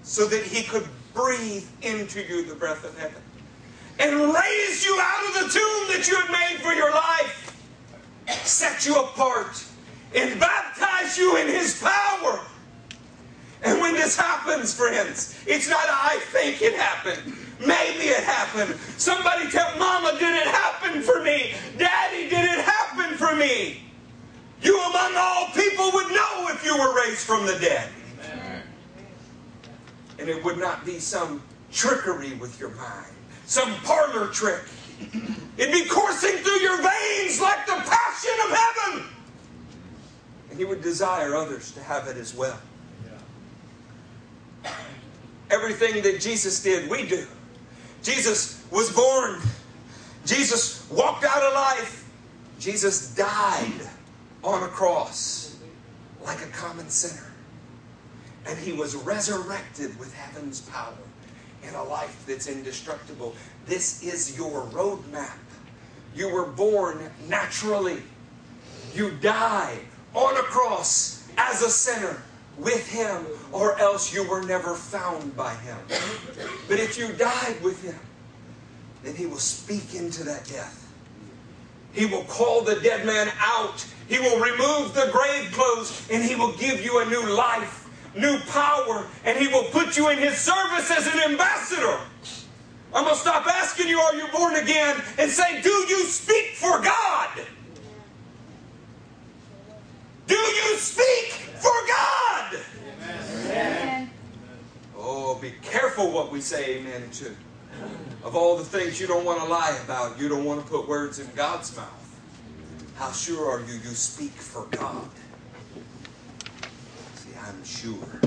so that He could breathe into you the breath of heaven and raise you out of the tomb that you had made for your life, set you apart, and baptize you in His power. And when this happens, friends, it's not I think it happened. Maybe it happened. Somebody tell Mama, did it happen for me? Daddy, did it happen for me? You among all people would know if you were raised from the dead. And it would not be some trickery with your mind, some parlor trick. It'd be coursing through your veins like the passion of heaven. And He would desire others to have it as well. Everything that Jesus did, we do. Jesus was born. Jesus walked out of life. Jesus died on a cross like a common sinner. And he was resurrected with heaven's power in a life that's indestructible. This is your roadmap. You were born naturally. You die on a cross as a sinner with him, or else you were never found by him. But if you died with him, then he will speak into that death. He will call the dead man out. He will remove the grave clothes and he will give you a new life, new power, and he will put you in his service as an ambassador. I'm going to stop asking you, are you born again? And say, do you speak for God? Do you speak for God? Amen. Oh, be careful what we say amen to. Of all the things you don't want to lie about, you don't want to put words in God's mouth. How sure are you you speak for God? Sure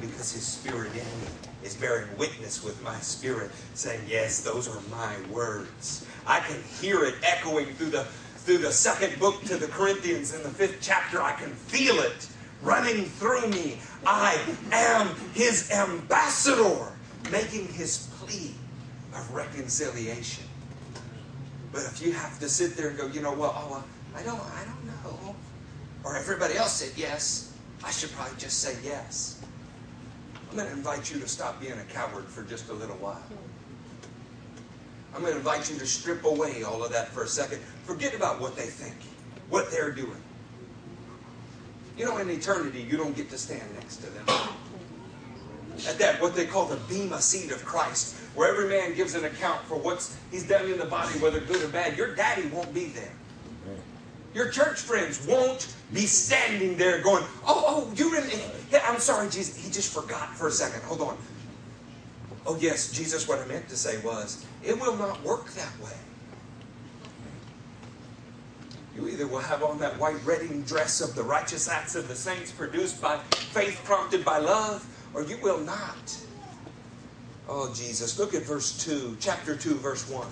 because His Spirit in me is bearing witness with my spirit, saying, Yes, those are my words. I can hear it echoing through the through the second book to the Corinthians in the fifth chapter. I can feel it running through me. I am his ambassador, making his plea of reconciliation. But if you have to sit there and go, you know what, oh, I don't, I don't know, or everybody else said yes, I should probably just say yes. I'm going to invite you to stop being a coward for just a little while. I'm going to invite you to strip away all of that for a second. Forget about what they think, what they're doing. You know, in eternity, you don't get to stand next to them. At that, what they call the bema seat of Christ, where every man gives an account for what he's done in the body, whether good or bad, your daddy won't be there. Your church friends won't be standing there going, Oh, oh, you really, I'm sorry, Jesus. He just forgot for a second. Hold on. Oh, yes, Jesus, what I meant to say was, it will not work that way. You either will have on that white wedding dress of the righteous acts of the saints produced by faith prompted by love, or you will not. Oh, Jesus. Look at verse 2, chapter 2, verse 1.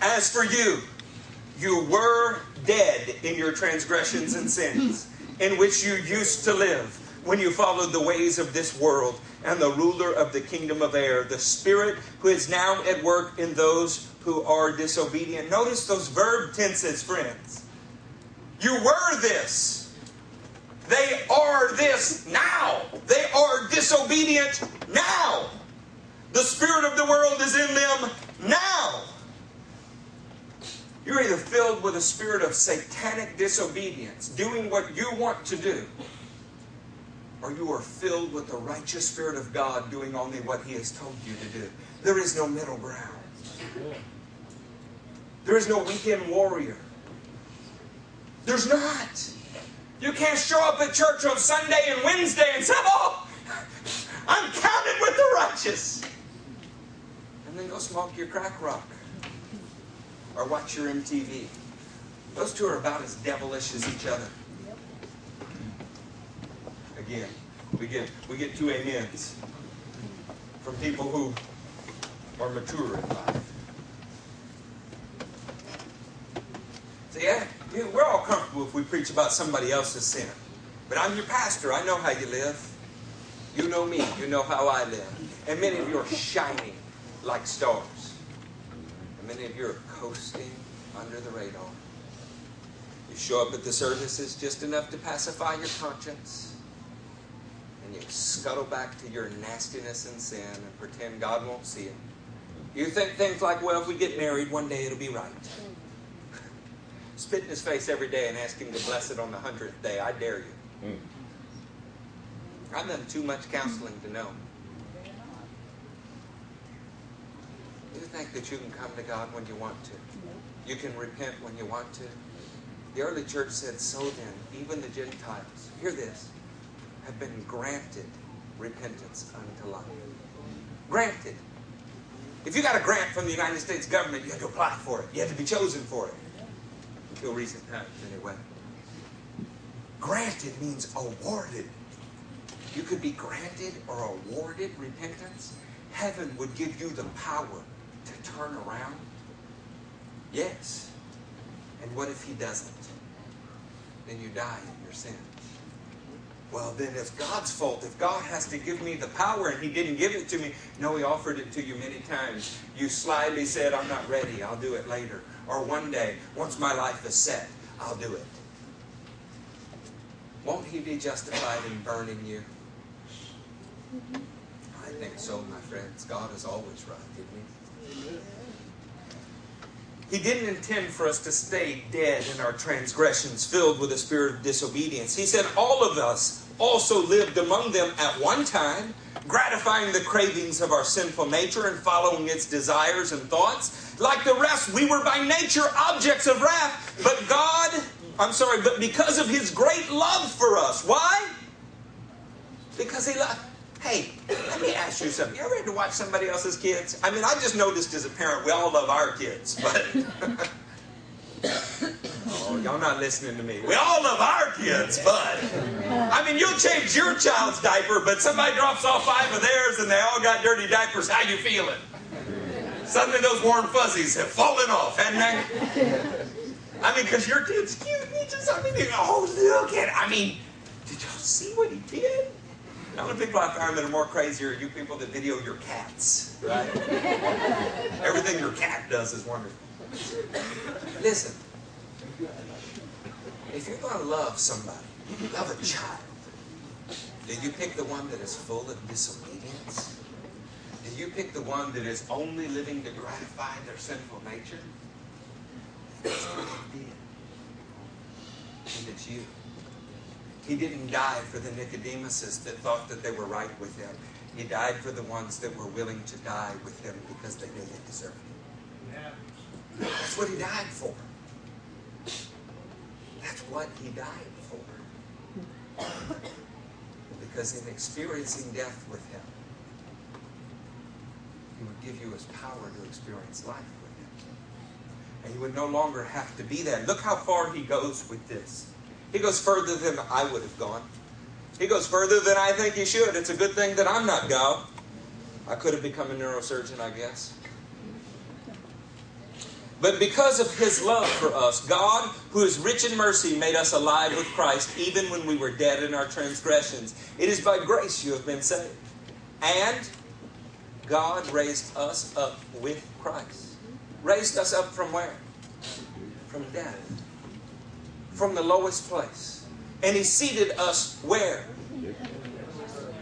As for you, you were dead in your transgressions and sins, in which you used to live when you followed the ways of this world and the ruler of the kingdom of air, the spirit who is now at work in those who are disobedient. Notice those verb tenses, friends. You were this. They are this now. They are disobedient now. The spirit of the world is in them now. You're either filled with a spirit of satanic disobedience, doing what you want to do, or you are filled with the righteous spirit of God, doing only what He has told you to do. There is no middle ground. There is no weekend warrior. There's not. You can't show up at church on Sunday and Wednesday and say, Oh, I'm counted with the righteous. and then go smoke your crack rock or watch your MTV. Those two are about as devilish as each other. Again, we get we get two amens from people who are mature in life. So yeah, we're all comfortable if we preach about somebody else's sin. But I'm your pastor. I know how you live. You know me. You know how I live. And many of you are shining like stars. Many of you are coasting under the radar. You show up at the services just enough to pacify your conscience. And you scuttle back to your nastiness and sin and pretend God won't see it. You think things like, well, if we get married, one day it'll be right. Spit in his face every day and ask him to bless it on the hundredth day. I dare you. Mm. I've done too much counseling to know. You think that you can come to God when you want to. You can repent when you want to. The early church said, So then, even the Gentiles, hear this, have been granted repentance unto life. Granted. If you got a grant from the United States government, you had to apply for it. You had to be chosen for it. Until recent times, anyway. Granted means awarded. You could be granted or awarded repentance. Heaven would give you the power to turn around. Yes. And what if He doesn't? Then you die in your sins. Well, then it's God's fault. If God has to give me the power and He didn't give it to me, no, He offered it to you many times. You slyly said, I'm not ready. I'll do it later. Or one day, once my life is set, I'll do it. Won't He be justified in burning you? Mm-hmm. I think so, my friends. God is always right, isn't He? He didn't intend for us to stay dead in our transgressions, filled with a spirit of disobedience. He said all of us also lived among them at one time, gratifying the cravings of our sinful nature and following its desires and thoughts. Like the rest, we were by nature objects of wrath, but God, I'm sorry, but because of His great love for us. Why? Because He loved. Hey, let me ask you something. You ever had to watch somebody else's kids? I mean, I just noticed as a parent, we all love our kids, but. oh, y'all not listening to me. We all love our kids, but. I mean, you'll change your child's diaper, but somebody drops off five of theirs and they all got dirty diapers. How you feeling? Suddenly those warm fuzzies have fallen off, hadn't they? I mean, because your kid's cute. He just, I mean, oh, look at I mean, did y'all see what he did? The only people I found that are more crazy are you people that video your cats, right? Everything your cat does is wonderful. Listen, if you're going to love somebody, you love a child, do you pick the one that is full of disobedience? Do you pick the one that is only living to gratify their sinful nature? That's what he did. And it's you. He didn't die for the Nicodemuses that thought that they were right with him. He died for the ones that were willing to die with him because they knew they deserved it. That's what he died for. That's what he died for. Because in experiencing death with him, he would give you his power to experience life with him. And you would no longer have to be that. Look how far he goes with this. He goes further than I would have gone. He goes further than I think he should. It's a good thing that I'm not God. I could have become a neurosurgeon, I guess. But because of his love for us, God, who is rich in mercy, made us alive with Christ even when we were dead in our transgressions. It is by grace you have been saved. And God raised us up with Christ. Raised us up from where? From death from the lowest place. And he seated us where?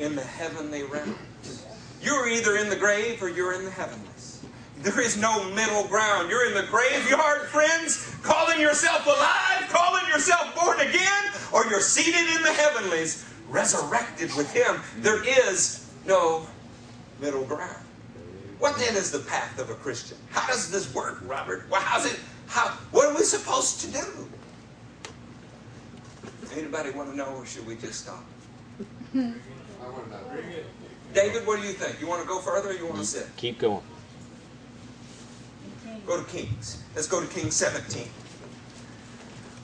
In the heavenly realm. You're either in the grave or you're in the heavenlies. There is no middle ground. You're in the graveyard, friends, calling yourself alive, calling yourself born again, or you're seated in the heavenlies, resurrected with him. There is no middle ground. What then is the path of a Christian? How does this work, Robert? Well, how's it? How? What are we supposed to do? Anybody want to know, or should we just stop? I want to know. David, what do you think? You want to go further, or you want to sit? Keep going. Go to Kings. Let's go to Kings 17.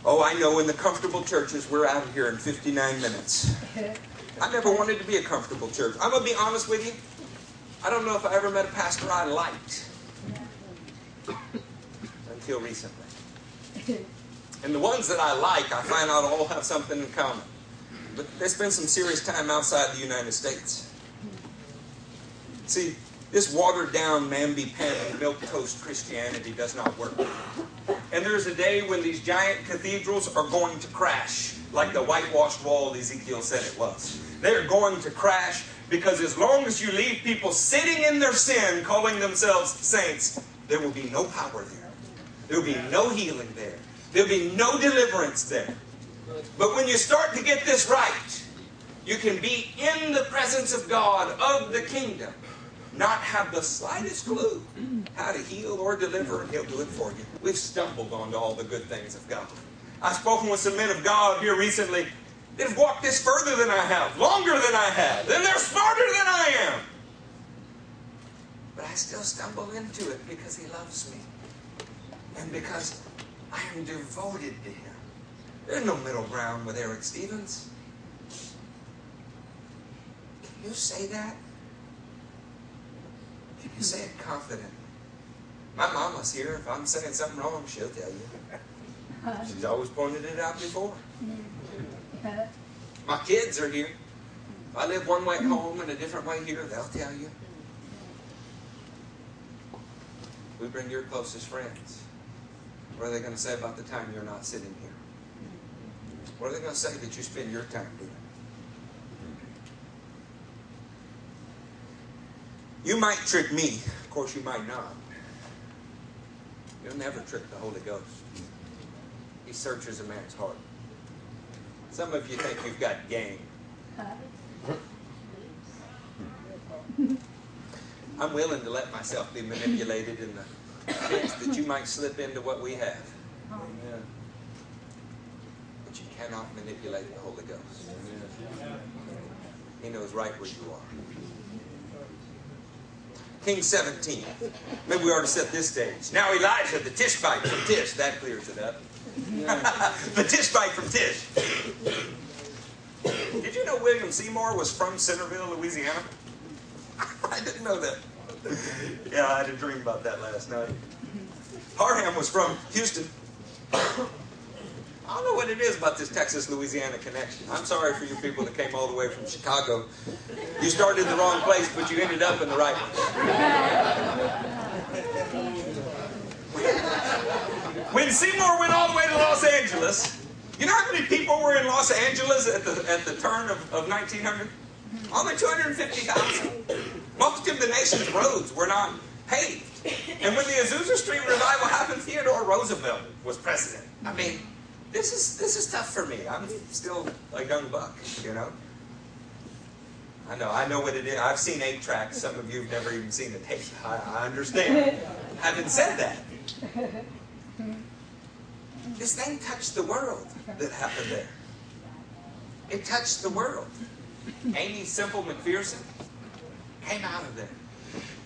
Oh, I know in the comfortable churches, we're out of here in 59 minutes. I never wanted to be a comfortable church. I'm going to be honest with you. I don't know if I ever met a pastor I liked until recently. And the ones that I like, I find out all have something in common. But they spend some serious time outside the United States. See, this watered down, mamby pamby, milk toast Christianity does not work. And there's a day when these giant cathedrals are going to crash, like the whitewashed wall Ezekiel said it was. They're going to crash because as long as you leave people sitting in their sin, calling themselves saints, there will be no power there. There will be no healing there. There'll be no deliverance there. But when you start to get this right, you can be in the presence of God, of the kingdom, not have the slightest clue how to heal or deliver, and He'll do it for you. We've stumbled onto all the good things of God. I've spoken with some men of God here recently that have walked this further than I have, longer than I have, and they're smarter than I am. But I still stumble into it because He loves me. And because I am devoted to Him. There's no middle ground with Eric Stevens. Can you say that? Can you say it confidently? My mama's here. If I'm saying something wrong, she'll tell you. She's always pointed it out before. My kids are here. If I live one way home and a different way here, they'll tell you. We bring your closest friends. What are they going to say about the time you're not sitting here? What are they going to say that you spend your time doing? You might trick me. Of course, you might not. You'll never trick the Holy Ghost. He searches a man's heart. Some of you think you've got game. I'm willing to let myself be manipulated in the that you might slip into what we have. Amen. But you cannot manipulate the Holy Ghost. He knows right where you are. King 17. Maybe we ought to set this stage. Now Elijah, the Tishbite from Tish. That clears it up. the Tishbite from Tish. Did you know William Seymour was from Centerville, Louisiana? I didn't know that. Yeah, I had a dream about that last night. Parham was from Houston. I don't know what it is about this Texas Louisiana connection. I'm sorry for you people that came all the way from Chicago. You started in the wrong place, but you ended up in the right one. When Seymour went all the way to Los Angeles, you know how many people were in Los Angeles at the, at the turn of, of 1900? Only 250,000. Most of the nation's roads were not paved. And when the Azusa Street revival happened, Theodore Roosevelt was president. I mean, this is this is tough for me. I'm still a young buck, you know. I know, I know what it is. I've seen eight tracks. Some of you have never even seen a tape. I, I understand. Having said that, this thing touched the world that happened there. It touched the world. Aimee Semple McPherson came out of there.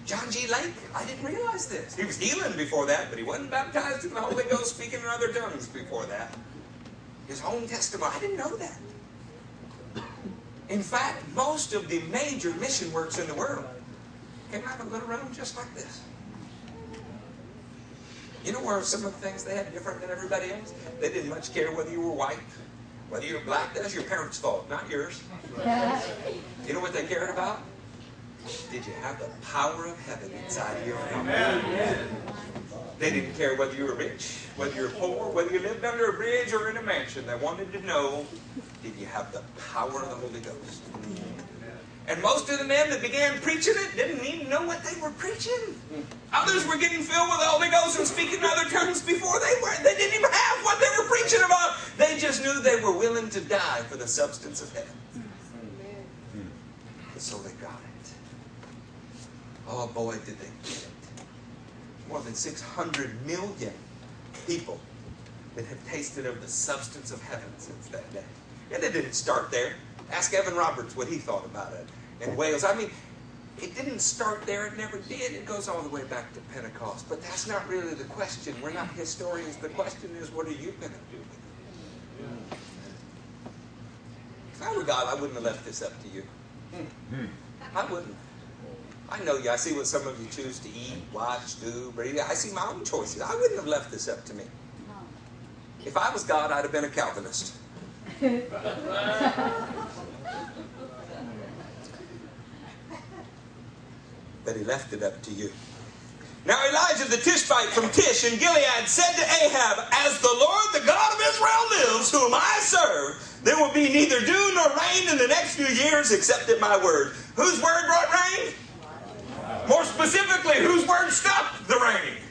John G. Lake, I didn't realize this. He was healing before that, but he wasn't baptized in the Holy Ghost speaking in other tongues before that. His own testimony, I didn't know that. In fact, most of the major mission works in the world came out of a little room just like this. You know where some of the things they had different than everybody else? They didn't much care whether you were white, whether you're black. That's your parents' fault, not yours. You know what they cared about? Did you have the power of heaven inside of you? Amen. They didn't care whether you were rich, whether you're poor, whether you lived under a bridge or in a mansion. They wanted to know, did you have the power of the Holy Ghost? And most of the men that began preaching it didn't even know what they were preaching. Others were getting filled with the Holy Ghost and speaking in other tongues before they were. They didn't even have what they were preaching about. They just knew they were willing to die for the substance of heaven. Hmm. So they got it. Oh boy, did they get it. More than 600 million people that have tasted of the substance of heaven since that day. And it didn't start there. Ask Evan Roberts what he thought about it in Wales. I mean, it didn't start there, it never did. It goes all the way back to Pentecost. But that's not really the question. We're not historians. The question is, what are you going to do with it? If I were God, I wouldn't have left this up to you. Hmm. I wouldn't. I know you. I see what some of you choose to eat, watch, do, breathe. I see my own choices. I wouldn't have left this up to me. If I was God, I'd have been a Calvinist. But he left it up to you. Now Elijah the Tishbite from Tish in Gilead said to Ahab, As the Lord, the God of Israel lives, whom I serve, there will be neither dew nor rain in the next few years except at my word. Whose word brought rain? More specifically, whose word stopped the rain?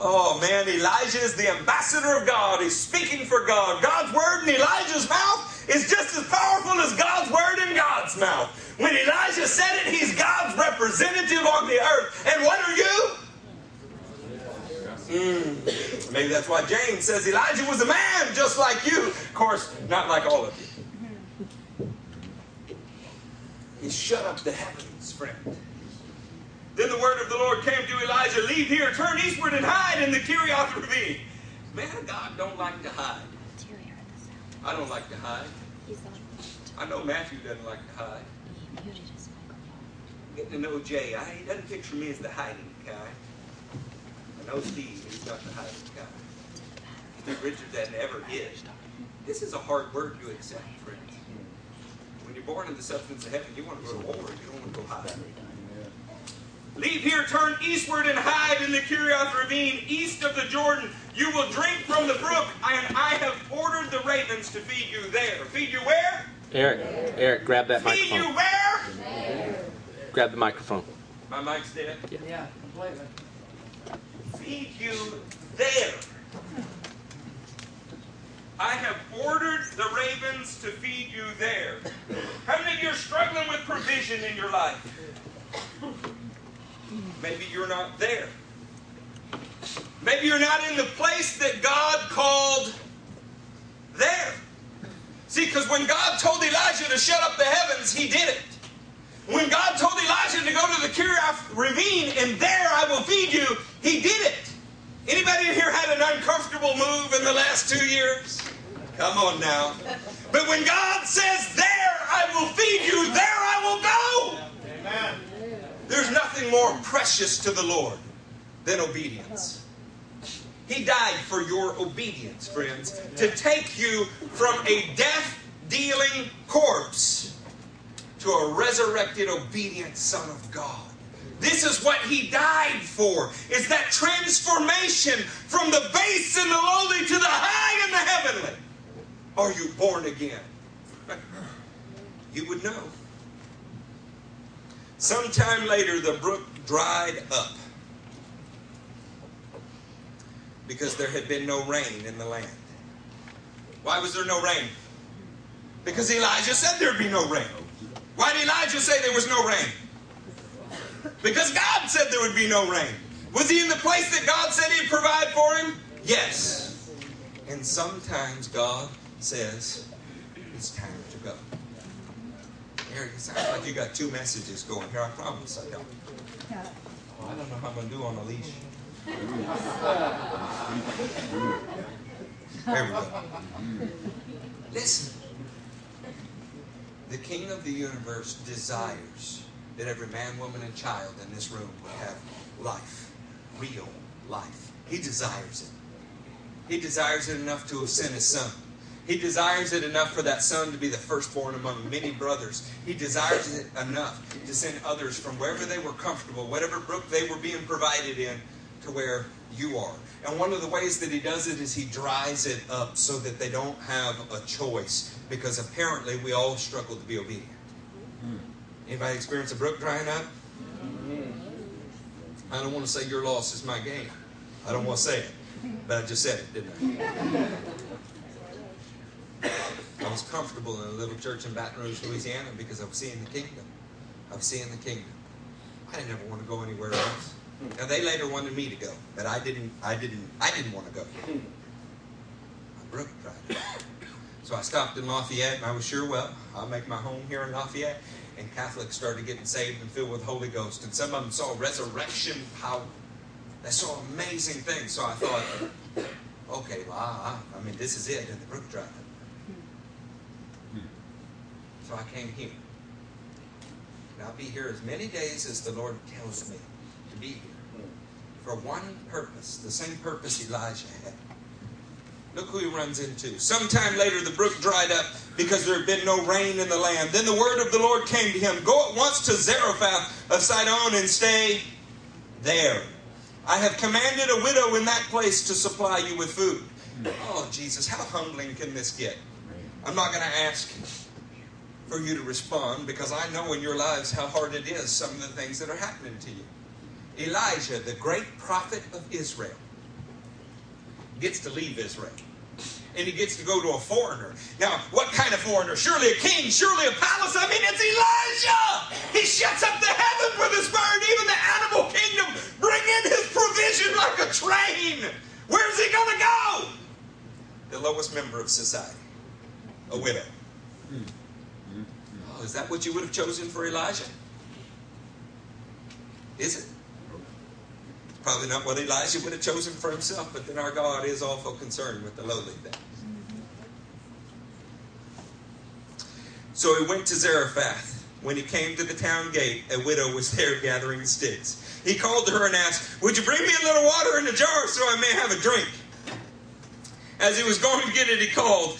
Oh man, Elijah is the ambassador of God. He's speaking for God. God's word in Elijah's mouth is just as powerful as God's word in God's mouth. When Elijah said it, he's God's representative on the earth. And what are you? Mm, maybe that's why James says Elijah was a man just like you. Of course, not like all of you. He shut up the heavens, friend. Then the word of the Lord came to Elijah, Leave here, turn eastward, and hide in the Kerith ravine. Man of God don't like to hide. I don't like to hide. I know Matthew doesn't like to hide. Getting to know Jay, I, he doesn't picture me as the hiding guy. I know Steve, he's not the hiding guy. Steve Richard that never is. This is a hard word to accept, friends. When you're born in the substance of heaven, you want to go to war. You don't want to go hide. Leave here, turn eastward, and hide in the Kerith ravine, east of the Jordan. You will drink from the brook, and I have ordered the ravens to feed you there. Feed you where? Eric, Eric, grab that microphone. Feed you microphone. where? Grab the microphone. My mic's dead. Yeah, completely. Feed you there. I have ordered the ravens to feed you there. How many of you are struggling with provision in your life? Maybe you're not there. Maybe you're not in the place that God called there. See, because when God told Elijah to shut up the heavens, he did it. When God told Elijah to go to the Kerith ravine and there I will feed you, he did it. Anybody in here had an uncomfortable move in the last two years? Come on now. But when God says, There I will feed you, there I will go. Amen. There's nothing more precious to the Lord than obedience. He died for your obedience, friends, to take you from a death dealing corpse to a resurrected, obedient Son of God. This is what he died for. Is that transformation from the base and the lowly to the high and the heavenly. Are you born again? You would know. Sometime later, the brook dried up because there had been no rain in the land. Why was there no rain? Because Elijah said there'd be no rain. Why did Elijah say there was no rain? Because God said there would be no rain. Was he in the place that God said he'd provide for him? Yes. And sometimes God says, it's time it sounds like you got two messages going here. I promise I don't. Oh, I don't know how I'm going to do on a leash. There we go. Listen. The King of the universe desires that every man, woman, and child in this room would have life, real life. He desires it. He desires it enough to have sent his son. He desires it enough for that son to be the firstborn among many brothers. He desires it enough to send others from wherever they were comfortable, whatever brook they were being provided in, to where you are. And one of the ways that he does it is he dries it up so that they don't have a choice. Because apparently we all struggle to be obedient. Hmm. Anybody experience a brook drying up? Hmm. I don't want to say your loss is my gain. I don't want to say it. But I just said it, didn't I? I was comfortable in a little church in Baton Rouge, Louisiana, because I was seeing the kingdom. I was seeing the kingdom. I didn't ever want to go anywhere else. Now they later wanted me to go, but I didn't. I didn't. I didn't want to go. Brook dried up. So I stopped in Lafayette, and I was sure, well, I'll make my home here in Lafayette. and Catholics started getting saved and filled with Holy Ghost. And some of them saw resurrection power. They saw amazing things. So I thought, okay, well, I, I mean, this is it. And the brook dried up. So I came here. And I'll be here as many days as the Lord tells me to be here. For one purpose, the same purpose Elijah had. Look who he runs into. Sometime later, the brook dried up because there had been no rain in the land. Then the word of the Lord came to him Go at once to Zarephath of Sidon and stay there. I have commanded a widow in that place to supply you with food. Oh, Jesus, how humbling can this get? I'm not going to ask for you to respond because I know in your lives how hard it is, some of the things that are happening to you. Elijah, the great prophet of Israel, gets to leave Israel. And he gets to go to a foreigner. Now, what kind of foreigner? Surely a king, surely a palace. I mean, it's Elijah! He shuts up the heaven with his bird, even the animal kingdom, bring in his provision like a train. Where's he going to go? The lowest member of society, a widow. Hmm. Is that what you would have chosen for Elijah? Is it? Probably not what Elijah would have chosen for himself, but then our God is awful concerned with the lowly things. So he went to Zarephath. When he came to the town gate, a widow was there gathering sticks. He called to her and asked, Would you bring me a little water in a jar so I may have a drink? As he was going to get it, he called,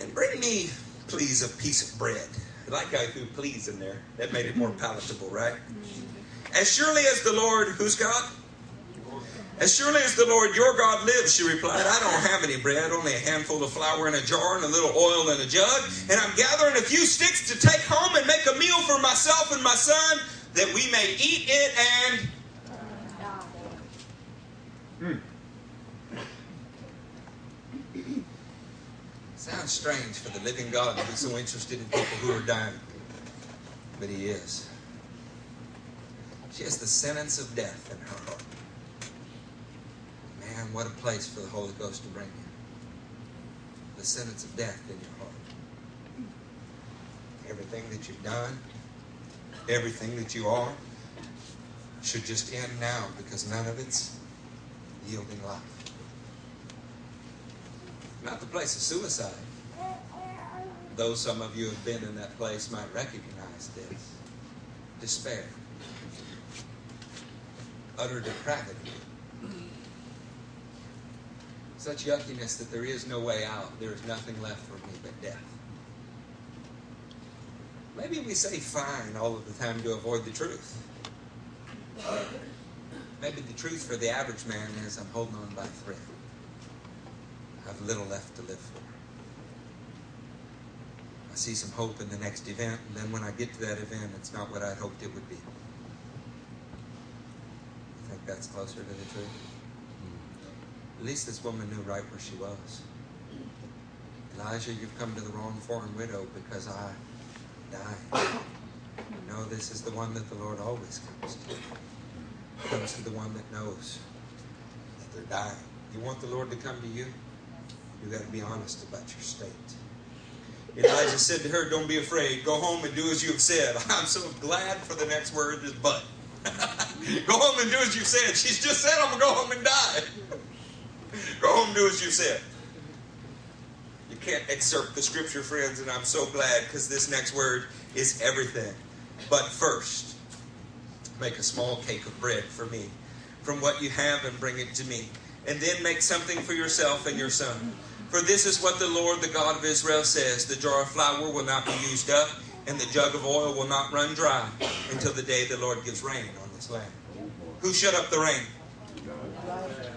And bring me, please, a piece of bread. I like how he threw please in there. That made it more mm-hmm. palatable, right? As surely as the Lord, who's God? As surely as the Lord your God lives, she replied, I don't have any bread, only a handful of flour in a jar and a little oil in a jug. And I'm gathering a few sticks to take home and make a meal for myself and my son that we may eat it and. Mm. Hmm. Sounds strange for the living God to be so interested in people who are dying. But He is. She has the sentence of death in her heart. Man, what a place for the Holy Ghost to bring you. The sentence of death in your heart. Everything that you've done, everything that you are, should just end now because none of it's yielding life. Not the place of suicide. Though some of you have been in that place might recognize this. Despair. Utter depravity. Such yuckiness that there is no way out. There is nothing left for me but death. Maybe we say fine all of the time to avoid the truth. Maybe the truth for the average man is I'm holding on by a thread. I have little left to live for. I see some hope in the next event, and then when I get to that event, it's not what I hoped it would be. I think that's closer to the truth. Hmm. At least this woman knew right where she was. Elijah, you've come to the wrong foreign widow because I died. No, this is the one that the Lord always comes to. Comes to the one that knows that they're dying. You want the Lord to come to you? You've got to be honest about your state. Elijah said to her, Don't be afraid. Go home and do as you have said. I'm so glad for the next word is but. go home and do as you've said. She's just said, I'm going to go home and die. go home and do as you said. You can't excerpt the scripture, friends, and I'm so glad because this next word is everything. But first, make a small cake of bread for me from what you have and bring it to me. And then make something for yourself and your son. For this is what the Lord, the God of Israel, says The jar of flour will not be used up, and the jug of oil will not run dry until the day the Lord gives rain on this land. Who shut up the rain?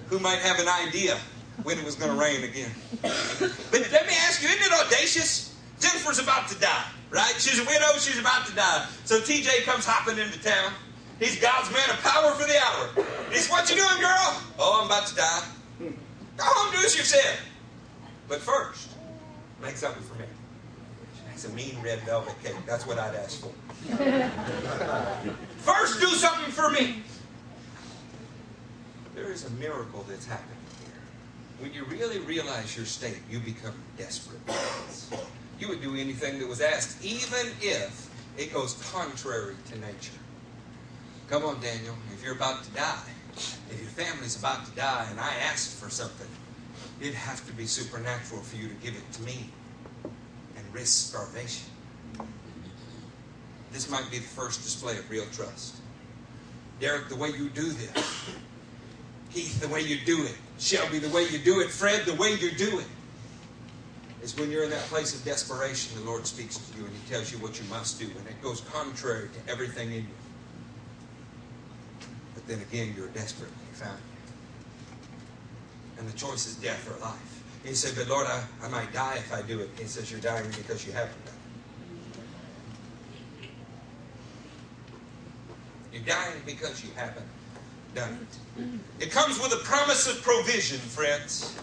Who might have an idea when it was going to rain again? But let me ask you, isn't it audacious? Jennifer's about to die, right? She's a widow, she's about to die. So TJ comes hopping into town. He's God's man of power for the hour. He's, what you doing, girl? Oh, I'm about to die. Go home, do as you said. But first, make something for me. Makes a mean red velvet cake. That's what I'd ask for. first, do something for me. There is a miracle that's happening here. When you really realize your state, you become desperate. You would do anything that was asked, even if it goes contrary to nature. Come on, Daniel. If you're about to die, if your family's about to die and I asked for something, it'd have to be supernatural for you to give it to me and risk starvation. This might be the first display of real trust. Derek, the way you do this, Keith, the way you do it, Shelby, the way you do it, Fred, the way you do it, is when you're in that place of desperation, the Lord speaks to you and He tells you what you must do, and it goes contrary to everything in you. But then again, you're desperate found. And the choice is death or life. You say, But Lord, I, I might die if I do it. He says, You're dying because you haven't done it. You're dying because you haven't done it. It comes with a promise of provision, friends.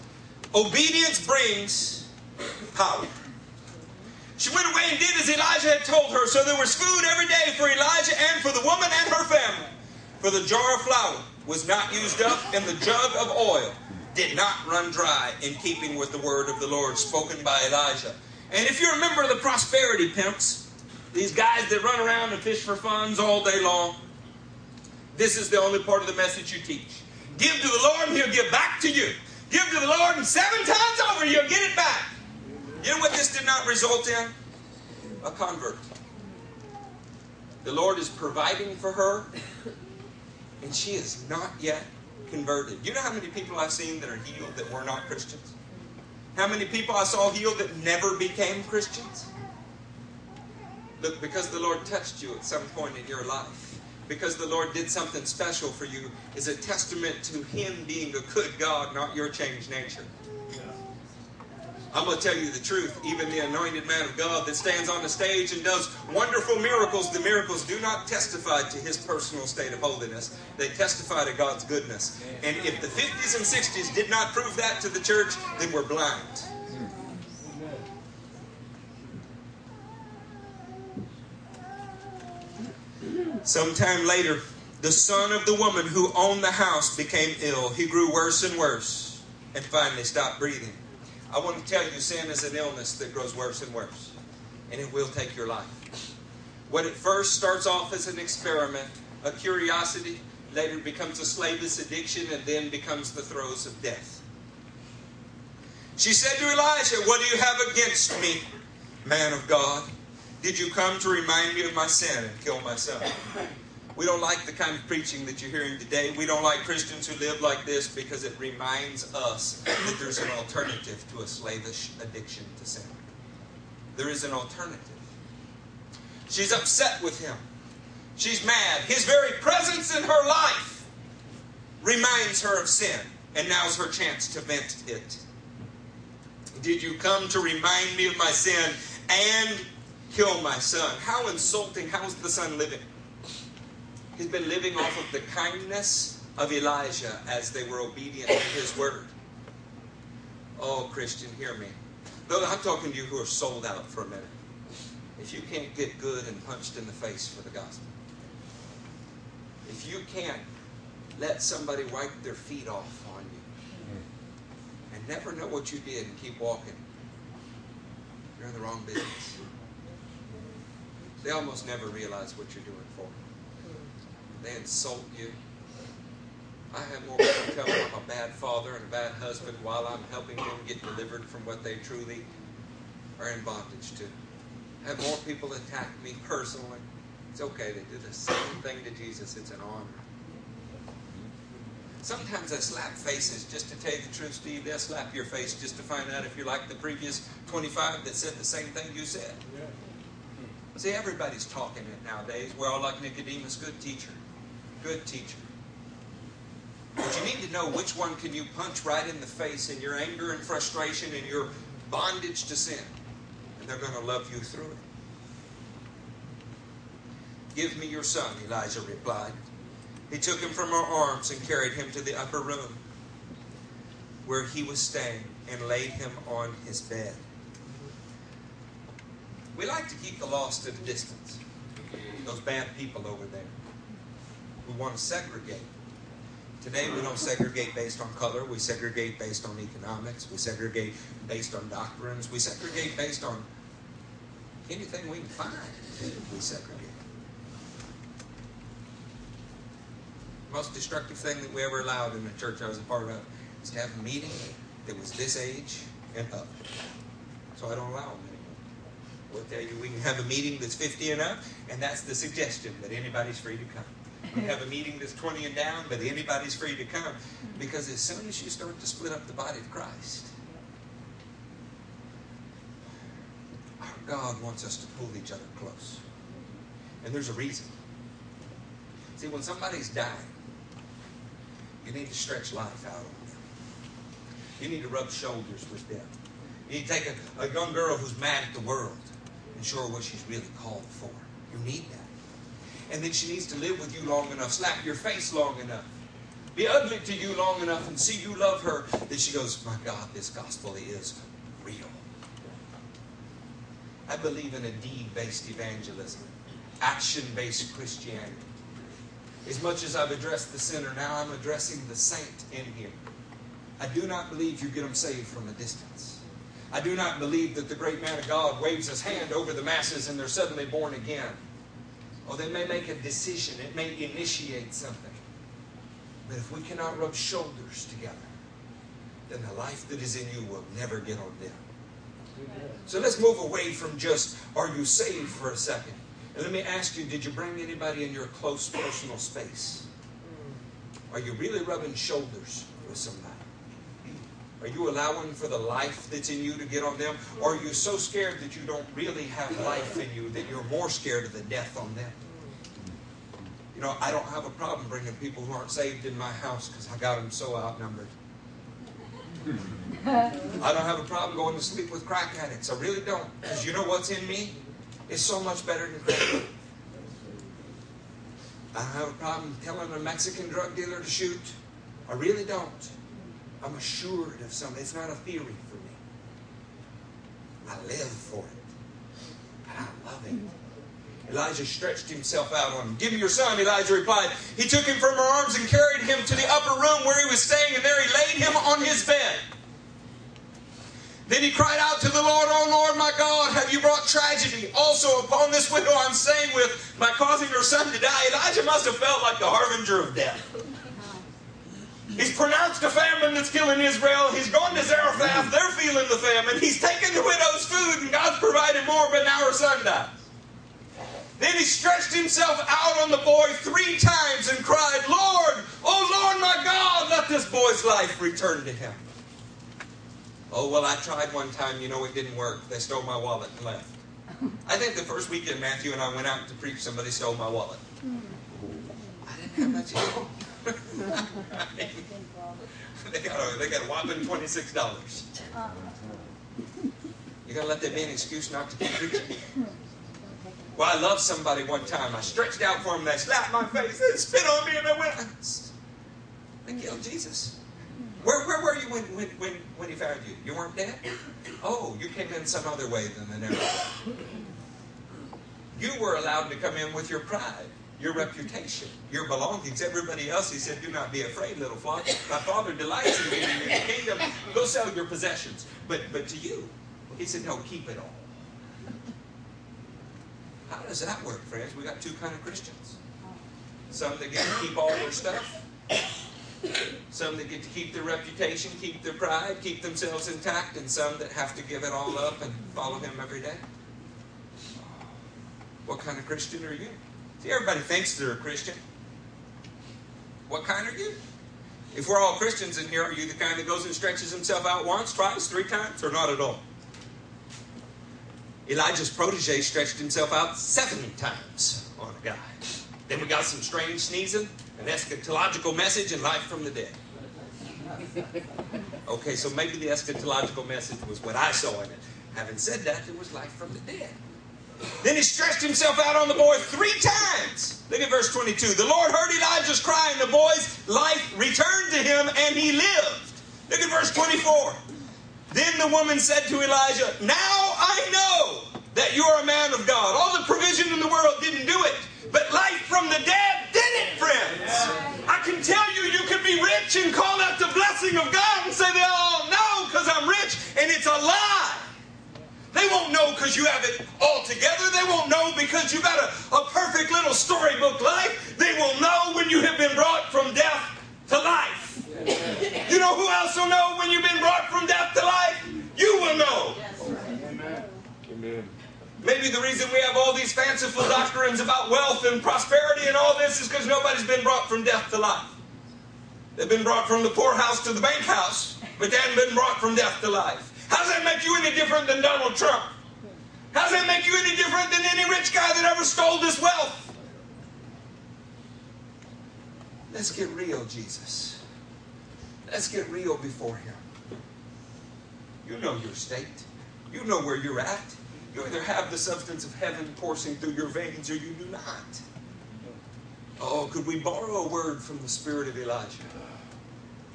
Obedience brings power. She went away and did as Elijah had told her. So there was food every day for Elijah and for the woman and her family. For the jar of flour was not used up, and the jug of oil did not run dry, in keeping with the word of the Lord spoken by Elijah. And if you remember the prosperity pimps, these guys that run around and fish for funds all day long, this is the only part of the message you teach. Give to the Lord, and He'll give back to you. Give to the Lord, and seven times over, you'll get it back. You know what this did not result in? A convert. The Lord is providing for her, and she is not yet converted. You know how many people I've seen that are healed that were not Christians? How many people I saw healed that never became Christians? Look, because the Lord touched you at some point in your life, because the Lord did something special for you, is a testament to Him being a good God, not your changed nature. I'm going to tell you the truth. Even the anointed man of God that stands on the stage and does wonderful miracles, the miracles do not testify to his personal state of holiness. They testify to God's goodness. And if the 50s and 60s did not prove that to the church, then we're blind. Sometime later, the son of the woman who owned the house became ill. He grew worse and worse and finally stopped breathing. I want to tell you, sin is an illness that grows worse and worse, and it will take your life. What at first starts off as an experiment, a curiosity, later becomes a slavish addiction, and then becomes the throes of death. She said to Elijah, What do you have against me, man of God? Did you come to remind me of my sin and kill my son? We don't like the kind of preaching that you're hearing today. We don't like Christians who live like this because it reminds us that there's an alternative to a slavish addiction to sin. There is an alternative. She's upset with him. She's mad. His very presence in her life reminds her of sin, and now's her chance to vent it. Did you come to remind me of my sin and kill my son? How insulting. How's the son living? He's been living off of the kindness of Elijah as they were obedient to his word. Oh, Christian, hear me. Though I'm talking to you who are sold out for a minute. If you can't get good and punched in the face for the gospel, if you can't let somebody wipe their feet off on you and never know what you did and keep walking, you're in the wrong business. They almost never realize what you're doing. They insult you. I have more people tell me I'm a bad father and a bad husband while I'm helping them get delivered from what they truly are in bondage to. I have more people attack me personally. It's okay. They do the same thing to Jesus. It's an honor. Sometimes I slap faces just to tell you the truth, Steve. They'll slap your face just to find out if you're like the previous 25 that said the same thing you said. See, everybody's talking it nowadays. We're all like Nicodemus, good teacher. Good teacher. But you need to know which one can you punch right in the face in your anger and frustration and your bondage to sin. And they're going to love you through it. Give me your son, Elijah replied. He took him from her arms and carried him to the upper room where he was staying and laid him on his bed. We like to keep the lost at a distance. Those bad people over there. We want to segregate. Today we don't segregate based on color. We segregate based on economics. We segregate based on doctrines. We segregate based on anything we can find, we segregate. The most destructive thing that we ever allowed in the church I was a part of is to have a meeting that was this age and up. So I don't allow them anymore. We'll tell you we can have a meeting that's 50 and up, and that's the suggestion, that anybody's free to come. We have a meeting that's 20 and down, but anybody's free to come. Because as soon as you start to split up the body of Christ, our God wants us to pull each other close. And there's a reason. See, when somebody's dying, you need to stretch life out on them. You need to rub shoulders with them. You need to take a, a young girl who's mad at the world and show her what she's really called for. You need that. And then she needs to live with you long enough, slap your face long enough, be ugly to you long enough, and see you love her then she goes, My God, this gospel is real. I believe in a deed based evangelism, action based Christianity. As much as I've addressed the sinner, now I'm addressing the saint in here. I do not believe you get them saved from a distance. I do not believe that the great man of God waves his hand over the masses and they're suddenly born again. Or they may make a decision, it may initiate something. But if we cannot rub shoulders together, then the life that is in you will never get on them. So let's move away from just, are you saved for a second? And let me ask you, did you bring anybody in your close personal space? Are you really rubbing shoulders with somebody? Are you allowing for the life that's in you to get on them? Or are you so scared that you don't really have life in you that you're more scared of the death on them? You know, I don't have a problem bringing people who aren't saved in my house because I got them so outnumbered. I don't have a problem going to sleep with crack addicts. I really don't. Because you know what's in me? It's so much better than crack. I don't have a problem telling a Mexican drug dealer to shoot. I really don't. I'm assured of something. It's not a theory for me. I live for it. And I love it. Elijah stretched himself out on him. Give me your son, Elijah replied. He took him from her arms and carried him to the upper room where he was staying, and there he laid him on his bed. Then he cried out to the Lord, Oh Lord, my God, have you brought tragedy also upon this widow I'm staying with by causing her son to die? Elijah must have felt like the harbinger of death. He's pronounced a famine that's killing Israel. He's gone to Zarephath. They're feeling the famine. He's taken the widow's food, and God's provided more, but now her son dies. Then he stretched himself out on the boy three times and cried, Lord, oh Lord my God, let this boy's life return to him. Oh, well, I tried one time. You know, it didn't work. They stole my wallet and left. I think the first weekend Matthew and I went out to preach, somebody stole my wallet. Hmm. I didn't have much. They, got a, they got a whopping $26. You got to let that be an excuse not to keep preaching. Well, I loved somebody one time. I stretched out for them. They slapped my face. They spit on me, and I went. They killed Jesus. Where, where were you when, when, when, when he found you? You weren't dead? Oh, you came in some other way than the narrative. You were allowed to come in with your pride, your reputation, your belongings. Everybody else, he said, do not be afraid, little flock. My Father delights in you in the kingdom. Go sell your possessions. But, but to you, he said, no, keep it all. How does that work, friends? We got two kind of Christians. Some that get to keep all their stuff. Some that get to keep their reputation, keep their pride, keep themselves intact, and some that have to give it all up and follow him every day. What kind of Christian are you? See, everybody thinks they're a Christian. What kind are you? If we're all Christians in here, are you the kind that goes and stretches himself out once, twice, three times, or not at all? Elijah's protege stretched himself out seven times on a guy. Then we got some strange sneezing, an eschatological message, and life from the dead. Okay, so maybe the eschatological message was what I saw in it. Having said that, it was life from the dead. Then he stretched himself out on the boy three times. Look at verse 22. The Lord heard Elijah's cry, and the boy's life returned to him, and he lived. Look at verse 24. Then the woman said to Elijah, Now I know that you are a man of God. All the provision in the world didn't do it, but life from the dead did it, friends. I can tell you, you could be rich and call out the blessing of God and say they all know because I'm rich, and it's a lie. Know because you have it all together. They won't know because you've got a, a perfect little storybook life. They will know when you have been brought from death to life. You know who else will know when you've been brought from death to life? You will know. Amen. Maybe the reason we have all these fanciful doctrines about wealth and prosperity and all this is because nobody's been brought from death to life. They've been brought from the poorhouse to the bank house, but they haven't been brought from death to life. How does that make you any different than Donald Trump? How does that make you any different than any rich guy that ever stole this wealth? Let's get real, Jesus. Let's get real before Him. You know your state. You know where you're at. You either have the substance of heaven coursing through your veins or you do not. Oh, could we borrow a word from the spirit of Elijah?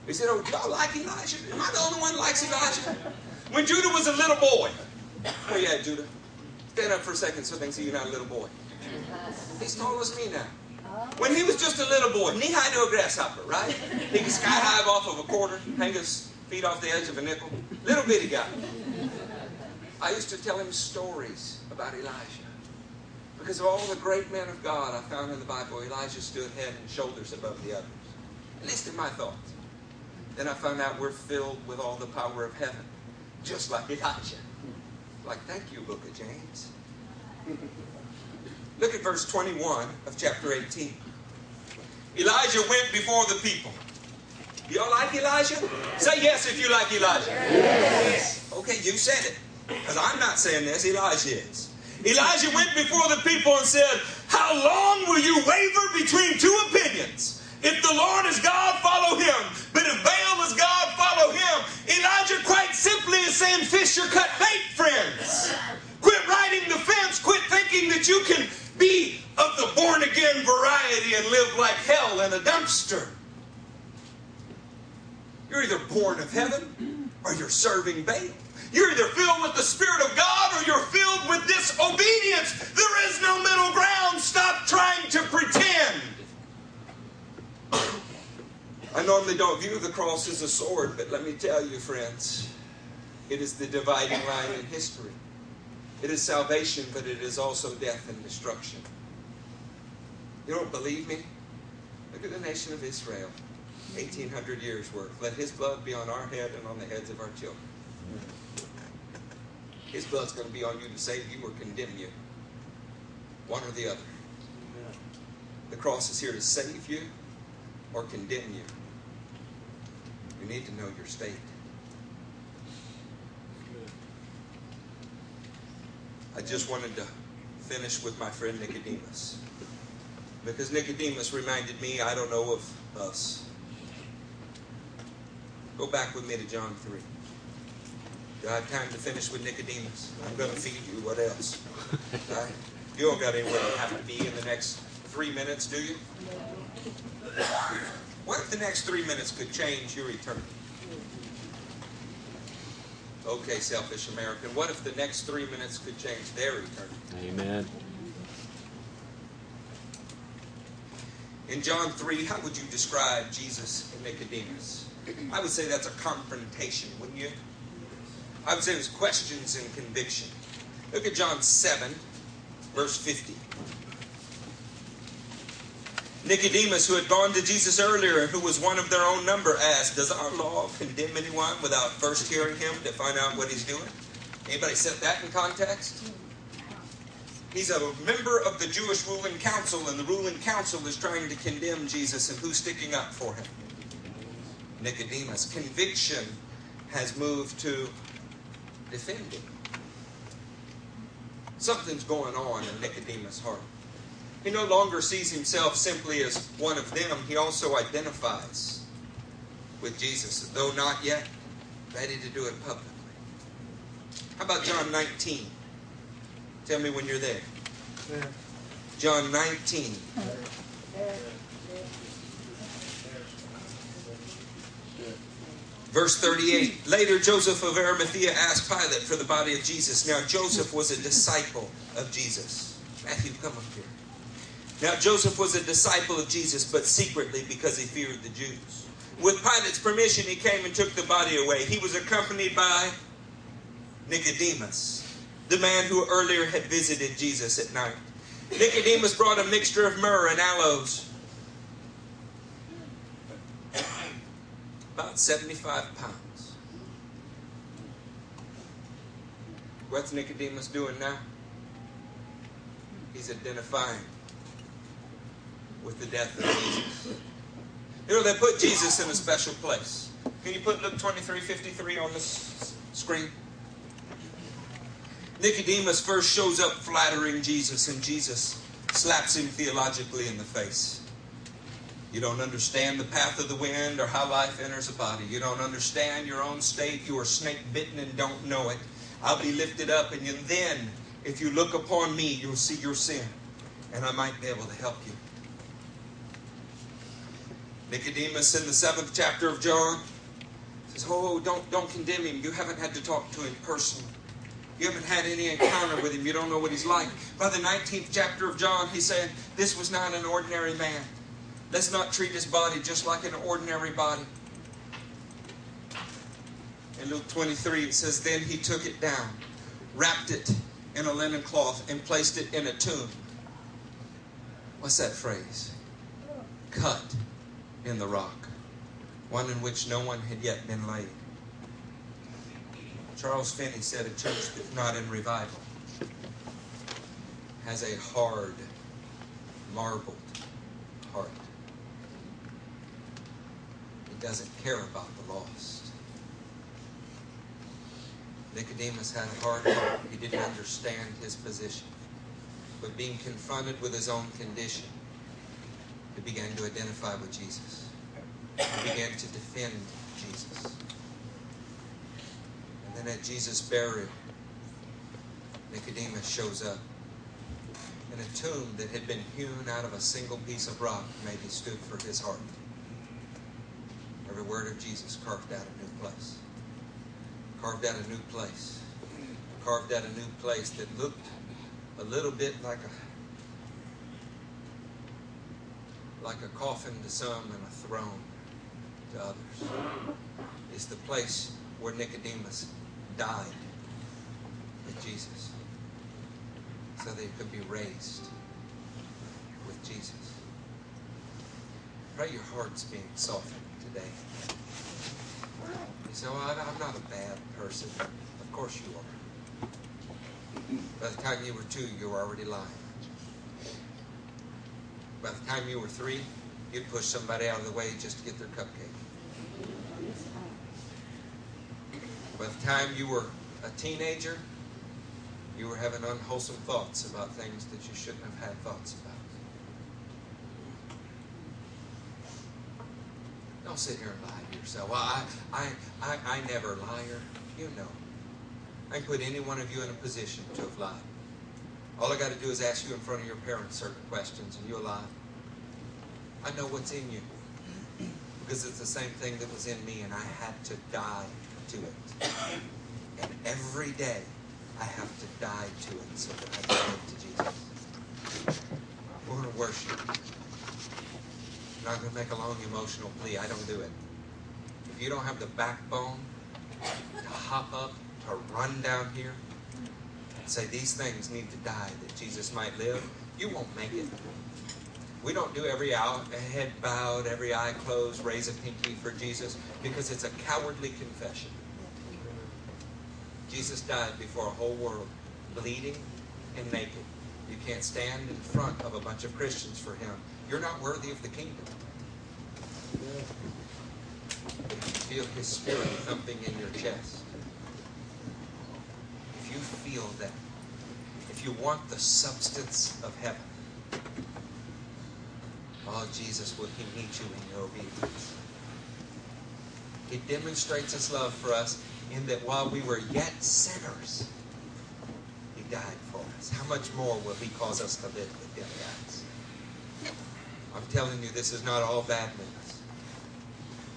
He said, Oh, y'all like Elijah? Am I the only one likes Elijah? When Judah was a little boy, you at, Judah? Stand up for a second so see you're not a little boy. He's tall as me now. When he was just a little boy, knee high to a grasshopper, right? He could sky dive off of a quarter, hang his feet off the edge of a nickel. Little bitty guy. I used to tell him stories about Elijah. Because of all the great men of God I found in the Bible, Elijah stood head and shoulders above the others. At least in my thoughts. Then I found out we're filled with all the power of heaven, just like Elijah. Like, thank you, Book of James. Look at verse 21 of chapter 18. Elijah went before the people. Y'all like Elijah? Say yes if you like Elijah. Yes. Okay, you said it. Because I'm not saying this, Elijah is. Elijah went before the people and said, How long will you waver between two opinions? If the Lord is God, follow him. But if Baal is God, follow him. Elijah quite simply is saying, Fish your cut bait, friends. Quit riding the fence. Quit thinking that you can be of the born again variety and live like hell in a dumpster. You're either born of heaven or you're serving Baal. You're either filled with the Spirit of God or you're filled with disobedience. There is no middle ground. Stop trying to pretend. I normally don't view the cross as a sword, but let me tell you, friends, it is the dividing line in history. It is salvation, but it is also death and destruction. You don't believe me? Look at the nation of Israel. 1800 years worth. Let his blood be on our head and on the heads of our children. His blood's going to be on you to save you or condemn you. One or the other. The cross is here to save you or condemn you. You need to know your state. I just wanted to finish with my friend Nicodemus. Because Nicodemus reminded me, I don't know of us. Go back with me to John 3. Do I have time to finish with Nicodemus? I'm going to feed you. What else? All right? You don't got anywhere to have to be in the next three minutes, do you? What if the next three minutes could change your eternity? Okay, selfish American. What if the next three minutes could change their eternity? Amen. In John 3, how would you describe Jesus and Nicodemus? I would say that's a confrontation, wouldn't you? I would say it was questions and conviction. Look at John 7, verse 50. Nicodemus, who had gone to Jesus earlier and who was one of their own number, asked, Does our law condemn anyone without first hearing him to find out what he's doing? Anybody set that in context? He's a member of the Jewish ruling council, and the ruling council is trying to condemn Jesus, and who's sticking up for him? Nicodemus. Conviction has moved to defending. Something's going on in Nicodemus' heart. He no longer sees himself simply as one of them, he also identifies with Jesus, though not yet ready to do it publicly. How about John 19? Tell me when you're there. John 19. Verse 38. Later, Joseph of Arimathea asked Pilate for the body of Jesus. Now, Joseph was a disciple of Jesus. Matthew, come up here. Now, Joseph was a disciple of Jesus, but secretly because he feared the Jews. With Pilate's permission, he came and took the body away. He was accompanied by Nicodemus. the man who earlier had visited Jesus at night. Nicodemus brought a mixture of myrrh and aloes. About 75 pounds. What's Nicodemus doing now? He's identifying with the death of Jesus. You know, they put Jesus in a special place. Can you put Luke 23 53 on the screen? Nicodemus first shows up flattering Jesus, and Jesus slaps him theologically in the face. You don't understand the path of the wind or how life enters a body. You don't understand your own state. You are snake bitten and don't know it. I'll be lifted up, and then, if you look upon me, you'll see your sin, and I might be able to help you. Nicodemus in the seventh chapter of John says, Oh, don't, don't condemn him. You haven't had to talk to him personally. You haven't had any encounter with him. You don't know what he's like. By the 19th chapter of John, he said, This was not an ordinary man. Let's not treat his body just like an ordinary body. In Luke 23, it says, Then he took it down, wrapped it in a linen cloth, and placed it in a tomb. What's that phrase? Cut in the rock, one in which no one had yet been laid. Charles Finney said a church that's not in revival has a hard, marbled heart. It doesn't care about the lost. Nicodemus had a hard heart. He didn't understand his position. But being confronted with his own condition, he began to identify with Jesus. He began to defend Jesus. And then at Jesus' burial, Nicodemus shows up in a tomb that had been hewn out of a single piece of rock, maybe stood for his heart. Every word of Jesus carved out a new place. Carved out a new place. Carved out a new place that looked a little bit like a like a coffin to some and a throne to others. It's the place where Nicodemus died with Jesus so that he could be raised with Jesus. Pray your heart's being softened today. You say, well, I'm not a bad person. Of course you are. By the time you were two, you were already lying. By the time you were three, you'd push somebody out of the way just to get their cupcake. By the time you were a teenager, you were having unwholesome thoughts about things that you shouldn't have had thoughts about. Don't sit here and lie to yourself. Well, I, I, I, I never liar. You know. I put any one of you in a position to have lied. All I got to do is ask you in front of your parents certain questions, and you'll lie. I know what's in you because it's the same thing that was in me, and I had to die to it. And every day, I have to die to it so that I can live to Jesus. We're going to worship. I'm not going to make a long emotional plea. I don't do it. If you don't have the backbone to hop up, to run down here, and say these things need to die that Jesus might live, you won't make it. We don't do every head bowed, every eye closed, raise a pinky for Jesus because it's a cowardly confession. Jesus died before a whole world, bleeding and naked. You can't stand in front of a bunch of Christians for him. You're not worthy of the kingdom. But you feel his spirit thumping in your chest, feel that, if you want the substance of heaven, oh, Jesus, will he meet you in your obedience? He demonstrates his love for us in that while we were yet sinners, he died for us. How much more will he cause us to live with him? I'm telling you, this is not all bad news.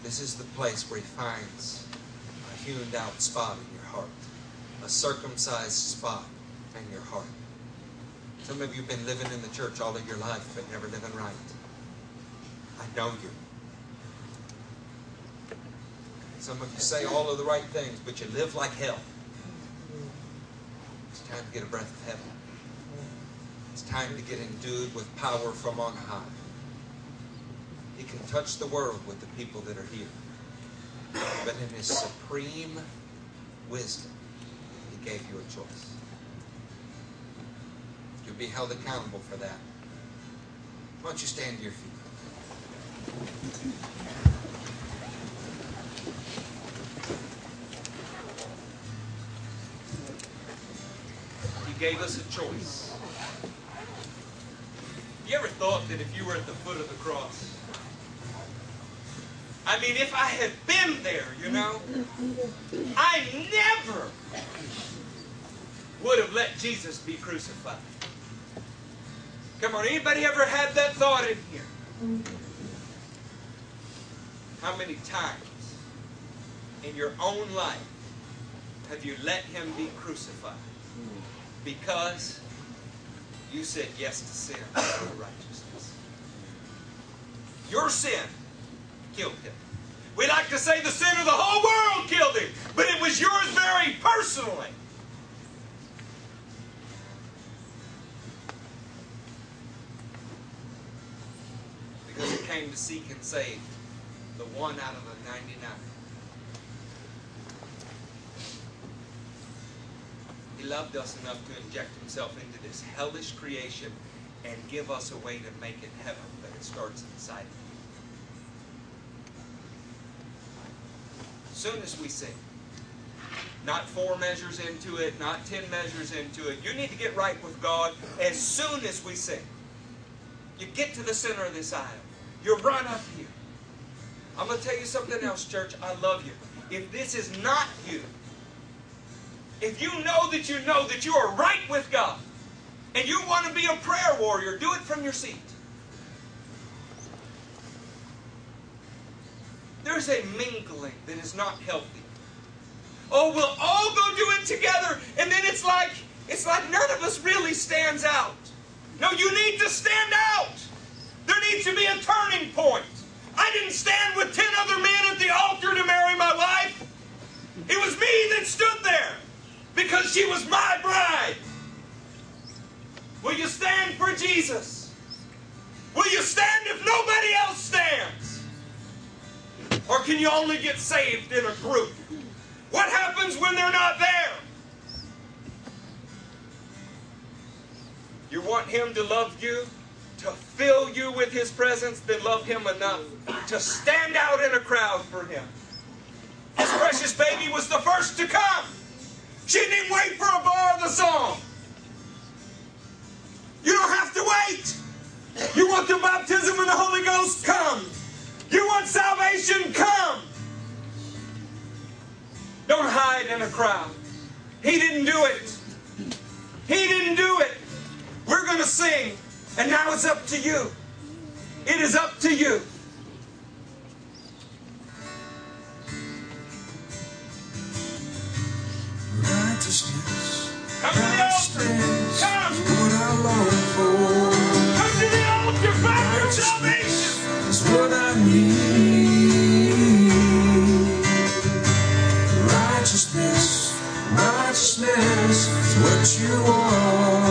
This is the place where he finds a hewn out spot in your heart, a circumcised spot in your heart. Some of you have been living in the church all of your life, but never living right. I know you. Some of you say all of the right things, but you live like hell. It's time to get a breath of heaven. It's time to get endued with power from on high. He can touch the world with the people that are here. But in His supreme wisdom, gave you a choice. You'll be held accountable for that. Why don't you stand to your feet? He gave us a choice. You ever thought that if you were at the foot of the cross, I mean, if I had been there, you know, I never would have let Jesus be crucified. Come on, anybody ever had that thought in here? How many times in your own life have you let him be crucified? Because you said yes to sin and righteousness. Your sin killed him. We like to say the sin of the whole world killed him, but it was yours very personally. Because it came to seek and save the one out of the 99. He loved us enough to inject himself into this hellish creation and give us a way to make it heaven, but it starts inside of you. Soon as we sing. Not four measures into it, not ten measures into it. You need to get right with God as soon as we sing. You get to the center of this aisle. You run up here. I'm going to tell you something else, church. I love you. If this is not you, if you know that you know that you are right with God, and you want to be a prayer warrior, do it from your seat. There's a mingling that is not healthy. Oh, we'll all go do it together, and then it's like it's like none of us really stands out. No, you need to stand out. There needs to be a turning point. I didn't stand with ten other men at the altar to marry my wife. It was me that stood there because she was my bride. Will you stand for Jesus? Will you stand if nobody else stands? Or can you only get saved in a group? What happens when they're not there? You want Him to love you, to fill you with His presence, then love Him enough to stand out in a crowd for Him. His precious baby was the first to come. She didn't wait for a bar of the song. You don't have to wait. You want the baptism of the Holy Ghost? Come. You want salvation? Come. Don't hide in a crowd. He didn't do it. He didn't do it. We're going to sing, and now it's up to you. It is up to you. Righteousness, Come to the altar. righteousness, Come. what I long for. What I need. Righteousness, righteousness is what you are.